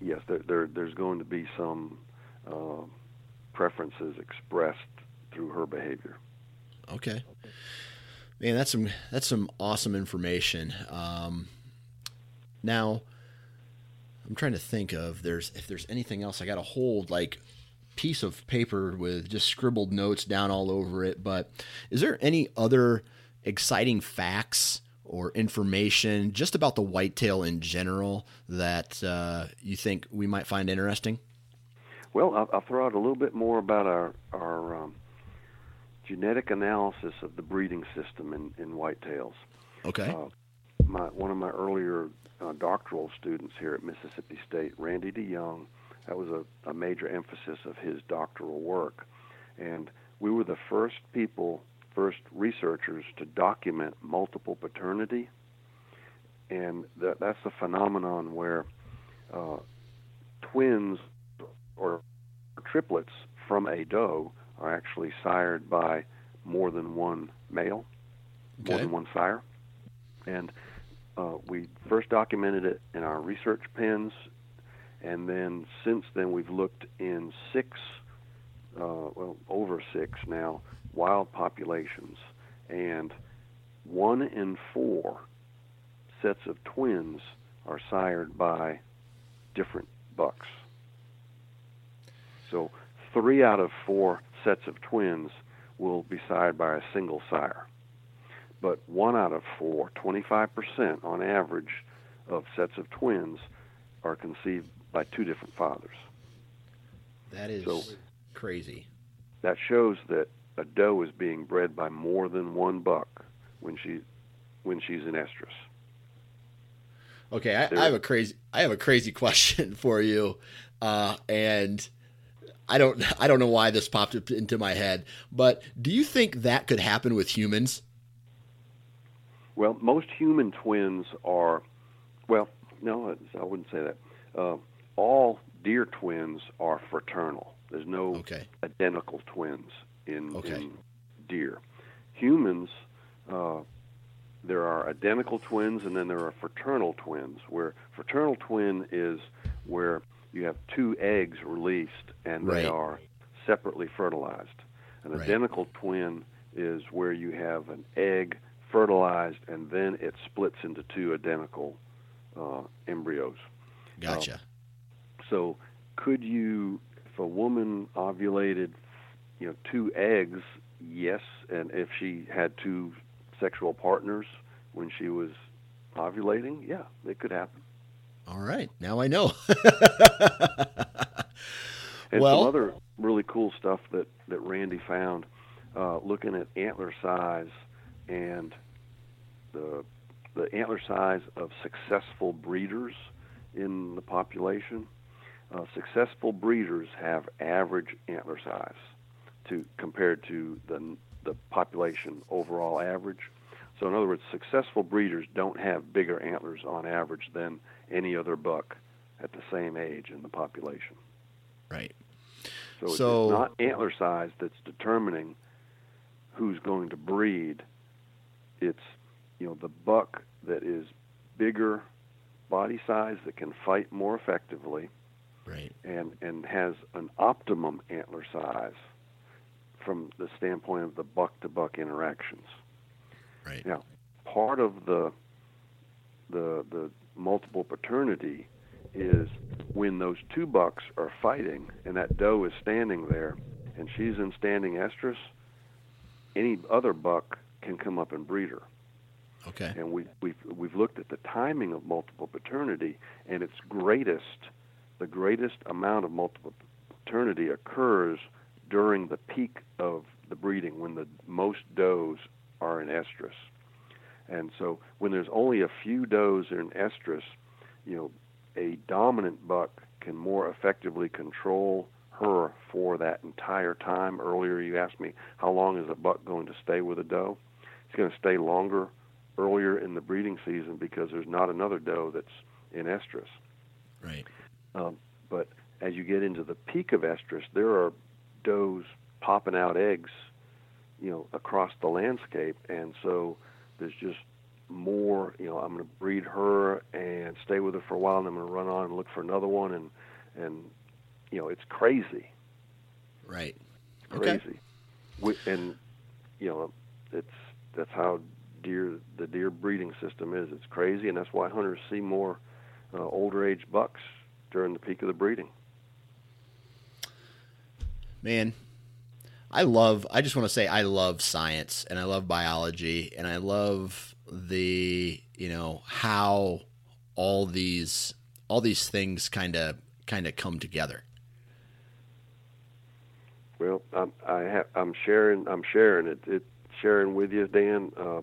yes, there, there there's going to be some uh, preferences expressed through her behavior. Okay. Man, that's some that's some awesome information. Um, now, I'm trying to think of there's if there's anything else. I got a whole like piece of paper with just scribbled notes down all over it. But is there any other exciting facts or information just about the whitetail in general that uh, you think we might find interesting? Well, I'll, I'll throw out a little bit more about our our um, genetic analysis of the breeding system in, in whitetails. Okay. Uh, my one of my earlier uh, doctoral students here at Mississippi State, Randy DeYoung. That was a, a major emphasis of his doctoral work, and we were the first people, first researchers to document multiple paternity, and that, that's a phenomenon where uh, twins or triplets from a doe are actually sired by more than one male, Okay. more than one sire. And uh, we first documented it in our research pens, and then since then we've looked in six, uh, well, over six now, wild populations, and one in four sets of twins are sired by different bucks. So three out of four sets of twins will be sired by a single sire. But one out of four, 25% on average, of sets of twins are conceived by two different fathers. That is So- crazy. That shows that a doe is being bred by more than one buck when she when she's in estrus. Okay, I, I have a crazy I have a crazy question for you, uh, and I don't I don't know why this popped up into my head, but do you think that could happen with humans? Well, most human twins are, well, no, I wouldn't say that. Uh, all deer twins are fraternal. There's no Okay, identical twins in, Okay. in deer. Humans, uh, there are identical twins and then there are fraternal twins, where fraternal twin is where you have two eggs released and Right. they are separately fertilized. An Right. identical twin is where you have an egg fertilized and then it splits into two identical uh, embryos. gotcha. So, could you, if a woman ovulated, you know, two eggs, yes, and if she had two sexual partners when she was ovulating, yeah, it could happen. All right, now I know. And Well- some other really cool stuff that that Randy found, uh, looking at antler size and the the antler size of successful breeders in the population. Uh, successful breeders have average antler size to compared to the the population overall average. So in other words, successful breeders don't have bigger antlers on average than any other buck at the same age in the population. right. So, So- it's not antler size that's determining who's going to breed. It's you know the buck that is bigger body size that can fight more effectively Right. and and has an optimum antler size from the standpoint of the buck to buck interactions. Right. Now, part of the the the multiple paternity is when those two bucks are fighting and that doe is standing there and she's in standing estrus, any other buck can come up and breed her. Okay. And we we've we've looked at the timing of multiple paternity and its greatest the greatest amount of multiple paternity occurs during the peak of the breeding when the most does are in estrus. And so when there's only a few does in estrus, you know, a dominant buck can more effectively control her for that entire time. Earlier you asked me how long is a buck going to stay with a doe? It's going to stay longer earlier in the breeding season because there's not another doe that's in estrus. Right. Um, but as you get into the peak of estrus, there are does popping out eggs, you know, across the landscape, and so there's just more. You know, I'm going to breed her and stay with her for a while, and I'm going to run on and look for another one, and and you know, it's crazy, Right. Okay. crazy, and you know, it's that's how deer the deer breeding system is. It's crazy, and that's why hunters see more uh, older age bucks during the peak of the breeding. Man, I love I just want to say I love science and I love biology and I love the, you know, how all these all these things kind of kind of come together. Well, I'm, I have, I'm sharing. I'm sharing it. it. Sharing with you, Dan. Uh,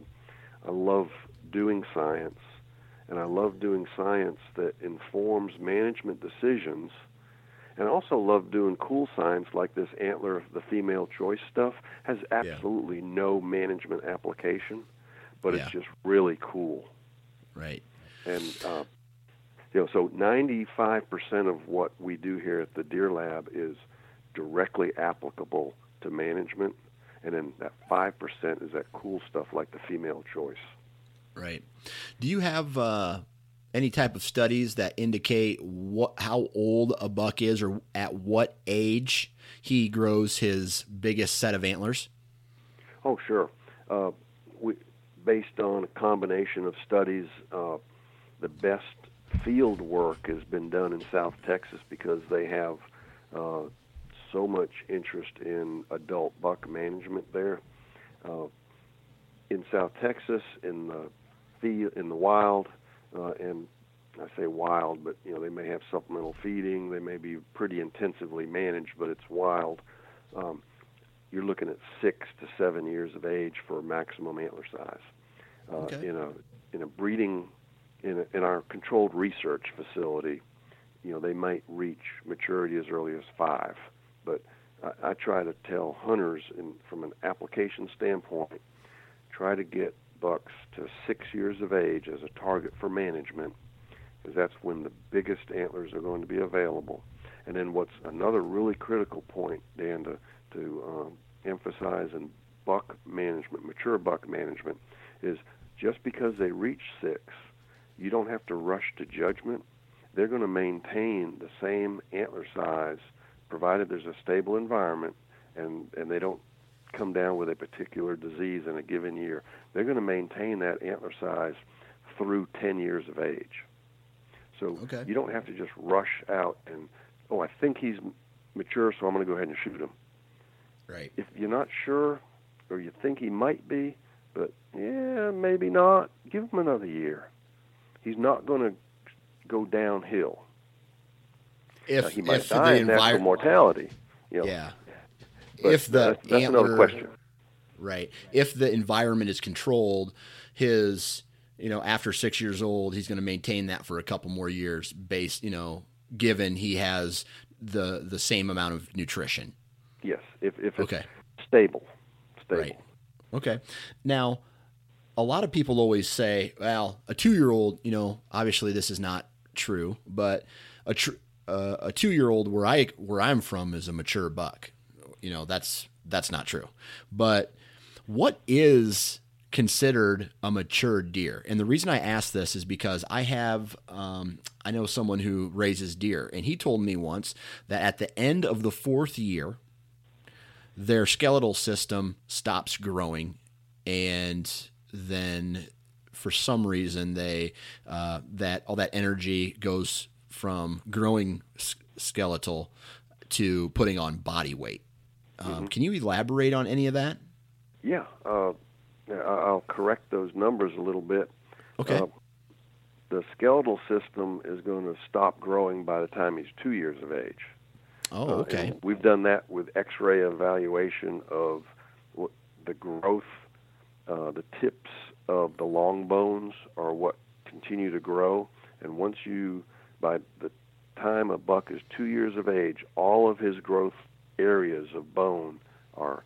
I love doing science, and I love doing science that informs management decisions. And I also love doing cool science like this antler, the female choice stuff, has absolutely yeah. no management application, but yeah. it's just really cool. Right. And uh, you know, so 95% of what we do here at the Deer Lab is directly applicable to management, and then that 5% is that cool stuff like the female choice. Right. Do you have uh, any type of studies that indicate what how old a buck is, or at what age he grows his biggest set of antlers? Oh, sure. Uh, we, based on a combination of studies, uh, the best field work has been done in South Texas because they have uh, so much interest in adult buck management there. Uh, in South Texas, in the field, in the wild, uh, and I say wild, but you know they may have supplemental feeding. They may be pretty intensively managed, but it's wild. Um, you're looking at six to seven years of age for maximum antler size. Uh, okay. In a in a breeding in, a, in our controlled research facility, you know, they might reach maturity as early as five. But I, I try to tell hunters, in, from an application standpoint, try to get bucks to six years of age as a target for management, because that's when the biggest antlers are going to be available. And then what's another really critical point, Dan, to, to um, emphasize in buck management, mature buck management, is just because they reach six you don't have to rush to judgment. They're going to maintain the same antler size provided there's a stable environment and, and they don't come down with a particular disease in a given year. They're going to maintain that antler size through 10 years of age. So okay. you don't have to just rush out and, oh, I think he's mature, so I'm going to go ahead and shoot him. Right. If you're not sure or you think he might be, but yeah, maybe not, give him another year he's not going to go downhill. If now, he might if die natural mortality. You know. Yeah. But if the that's, that's antler, another question. Right. If the environment is controlled, his you know after six years old, he's going to maintain that for a couple more years, based you know given he has the the same amount of nutrition. Yes. If if it's okay. stable. Stable. Right. Okay. Now a lot of people always say, well, a two year old, you know, obviously this is not true, but a tr- uh, a two year old where I where I'm from is a mature buck. You know, that's that's not true. But what is considered a mature deer? And the reason I ask this is because I have um, I know someone who raises deer, and he told me once that at the end of the fourth year, their skeletal system stops growing and then for some reason they uh, that all that energy goes from growing skeletal to putting on body weight. Um, mm-hmm. Can you elaborate on any of that? Yeah, uh, I'll correct those numbers a little bit. Okay. Uh, the skeletal system is going to stop growing by the time he's two years of age. Oh, uh, okay. Uh, we've done that with X-ray evaluation of the growth uh, the tips of the long bones are what continue to grow. And once you, by the time a buck is two years of age, all of his growth areas of bone are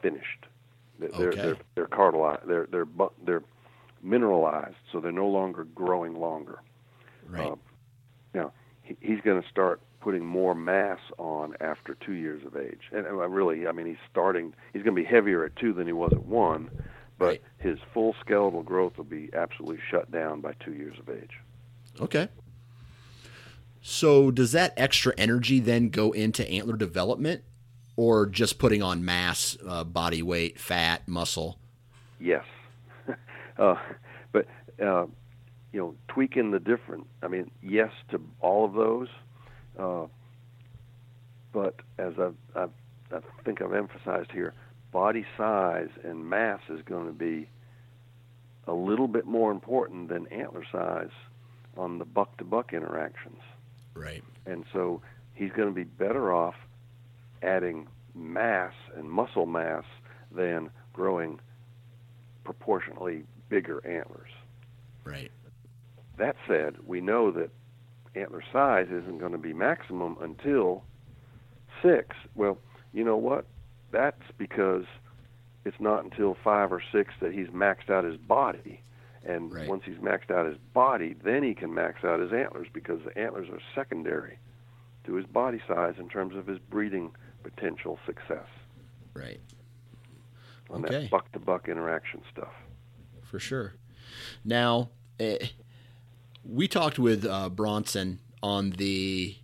finished. They're okay. they're they're cartilized. They're they're they're mineralized, so they're no longer growing longer. Right. Uh, now he, he's going to start putting more mass on after two years of age. And really, I mean, he's starting. He's going to be heavier at two than he was at one, but right. his full skeletal growth will be absolutely shut down by two years of age. Okay. So does that extra energy then go into antler development, or just putting on mass, uh, body weight, fat, muscle? Yes, uh, but uh, you know, tweaking the different. I mean, yes to all of those uh, but as I've, I've, I think I've emphasized here, body size and mass is going to be a little bit more important than antler size on the buck to buck interactions. Right. And so he's going to be better off adding mass and muscle mass than growing proportionately bigger antlers. Right. That said, we know that antler size isn't going to be maximum until six. Well, you know what? That's because it's not until five or six that he's maxed out his body. And Right. once he's maxed out his body, then he can max out his antlers because the antlers are secondary to his body size in terms of his breeding potential success Right. on Okay. that buck to buck interaction stuff. for sure. Now, eh, we talked with uh, Bronson on the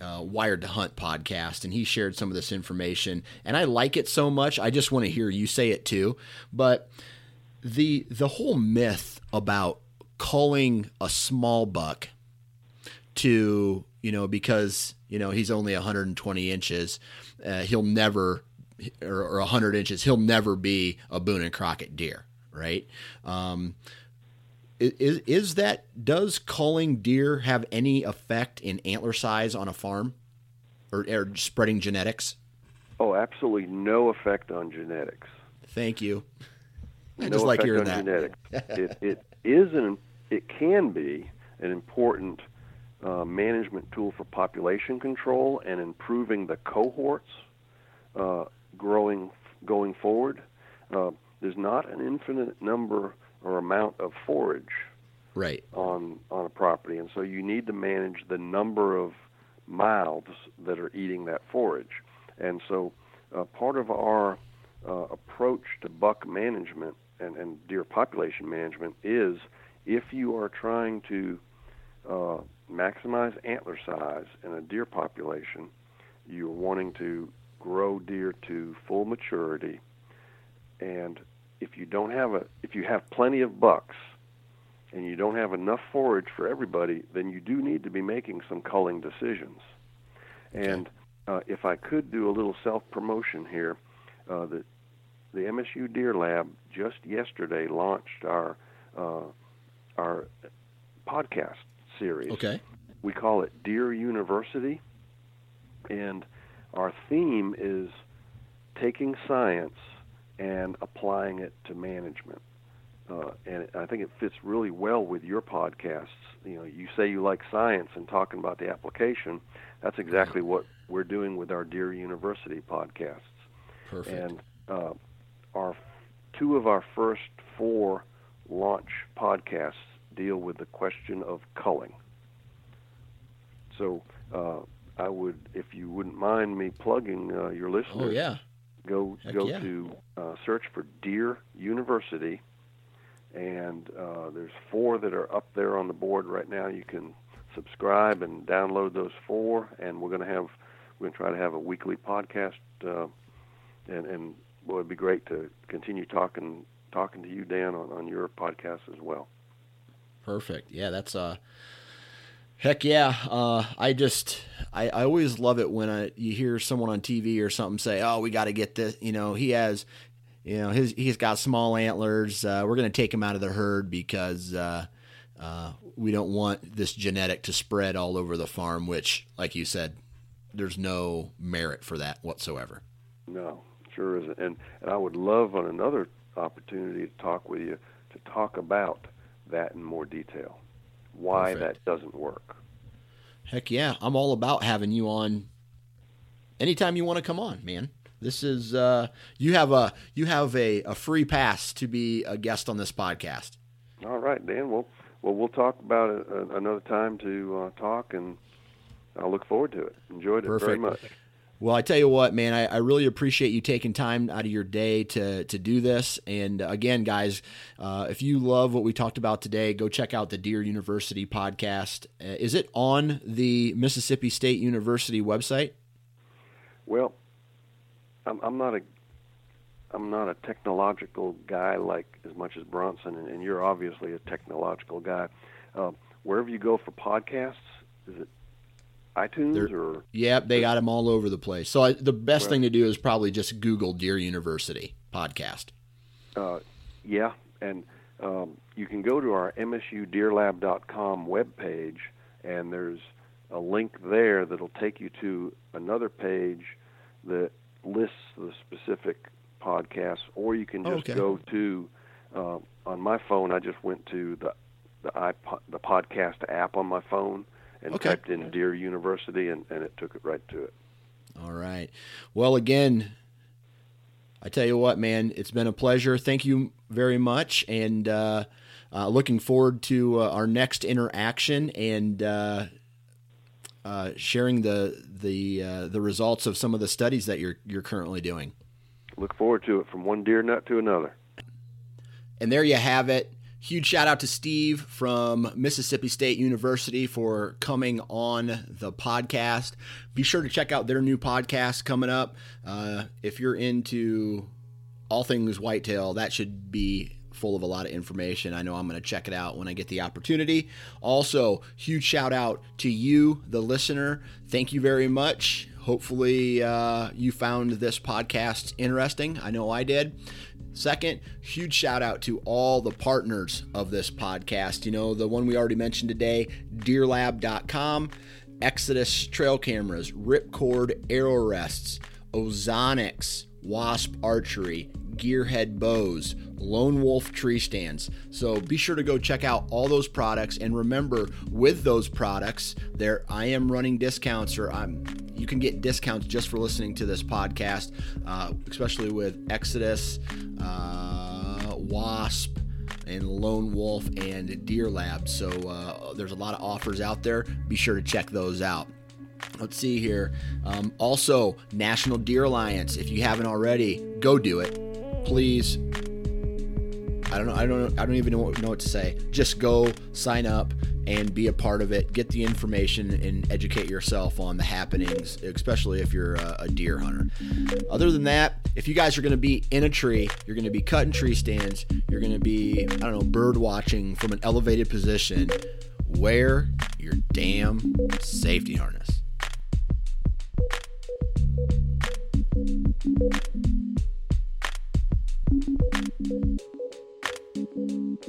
uh, Wired to Hunt podcast, and he shared some of this information. And I like it so much, I just want to hear you say it too. But the the whole myth about calling a small buck to you know because you know he's only 120 inches, uh, he'll never or, or 100 inches, he'll never be a Boone and Crockett deer, right? Um, is is that does calling deer have any effect in antler size on a farm, or, or spreading genetics? Oh, absolutely no effect on genetics. Thank you. I no just like hearing that. genetics. it, it is an it can be an important uh, management tool for population control and improving the cohorts uh, growing going forward. Uh, there's not an infinite number or amount of forage Right. on on a property, and so you need to manage the number of mouths that are eating that forage. And so, uh, part of our uh, approach to buck management and, and deer population management is if you are trying to uh, maximize antler size in a deer population, you're wanting to grow deer to full maturity, and if you don't have a if you have plenty of bucks and you don't have enough forage for everybody, then you do need to be making some culling decisions. And uh, if I could do a little self promotion here, uh, the the MSU Deer Lab just yesterday launched our uh, our podcast series. Okay. We call it Deer University, and our theme is taking science and applying it to management. Uh, and I think it fits really well with your podcasts. You know, you say you like science and talking about the application. That's exactly what we're doing with our Deer University podcasts. Perfect. And uh, our two of our first four launch podcasts deal with the question of culling. So uh, I would, if you wouldn't mind me plugging uh, your listeners, oh yeah. go Heck go yeah. to uh, search for Deer University, and uh, there's four that are up there on the board right now. You can subscribe and download those four, and we're going to have we're going to try to have a weekly podcast, uh, and and well, it'd be great to continue talking talking to you, Dan, on, on your podcast as well. Perfect. Yeah, that's uh heck yeah. Uh I just I, I always love it when I, you hear someone on TV or something say, "Oh, we got to get this." You know, he has, you know, his he's got small antlers. Uh, we're going to take him out of the herd because uh, uh, we don't want this genetic to spread all over the farm. Which, like you said, there's no merit for that whatsoever. No, sure isn't. And and I would love on another opportunity to talk with you to talk about that in more detail. Why Perfect. that doesn't work. Heck yeah, I'm all about having you on anytime you want to come on, man. This is uh you have a you have a, a free pass to be a guest on this podcast. All right, Dan. Well, well, we'll talk about it uh, another time to uh, talk, and I look forward to it. Enjoyed it very much. Well, I tell you what, man, I, I really appreciate you taking time out of your day to to do this. And again, guys, uh, if you love what we talked about today, go check out the Deer University podcast. Uh, is it on the Mississippi State University website? Well, I'm, I'm not a I'm not a technological guy like as much as Bronson, and, and you're obviously a technological guy. Uh, wherever you go for podcasts, is it iTunes They're- or Yep, they got them all over the place. So I, the best Well- thing to do is probably just Google Deer University podcast. Uh, yeah, and um, you can go to our MSUDeerLab.com webpage, and there's a link there that'll take you to another page that lists the specific podcasts, or you can just Okay. go to uh, on my phone, I just went to the the iPod, the podcast app on my phone and Okay. typed in Deer University, and, and it took it right to it. All right. Well, again, I tell you what, man, it's been a pleasure. Thank you very much, and uh, uh, looking forward to uh, our next interaction and uh, uh, sharing the the uh, the results of some of the studies that you're you're currently doing. Look forward to it from one deer nut to another. And there you have it. Huge shout out to Steve from Mississippi State University for coming on the podcast. Be sure to check out their new podcast coming up. Uh, if you're into all things whitetail, that should be full of a lot of information. I know I'm going to check it out when I get the opportunity. Also, huge shout out to you, the listener. Thank you very much. Hopefully, uh, you found this podcast interesting. I know I did. Second, huge shout out to all the partners of this podcast. You know, the one we already mentioned today, deerlab.com, Exodus Trail Cameras, Ripcord Arrow Rests, Ozonics, Wasp Archery, Gearhead Bows, Lone Wolf Tree Stands. So be sure to go check out all those products. And remember, with those products, there I am running discounts, or I'm you can get discounts just for listening to this podcast, uh, especially with Exodus, uh, Wasp, and Lone Wolf and Deer Lab. So uh, there's a lot of offers out there. Be sure to check those out. Let's see here. Um, also, National Deer Alliance. If you haven't already, go do it, please. I don't know. I don't. I don't even know what, know what to say. Just go sign up and be a part of it. Get the information and educate yourself on the happenings, especially if you're a, a deer hunter. Other than that, if you guys are going to be in a tree, you're going to be cutting tree stands. You're going to be I don't know bird watching from an elevated position. Wear your damn safety harness.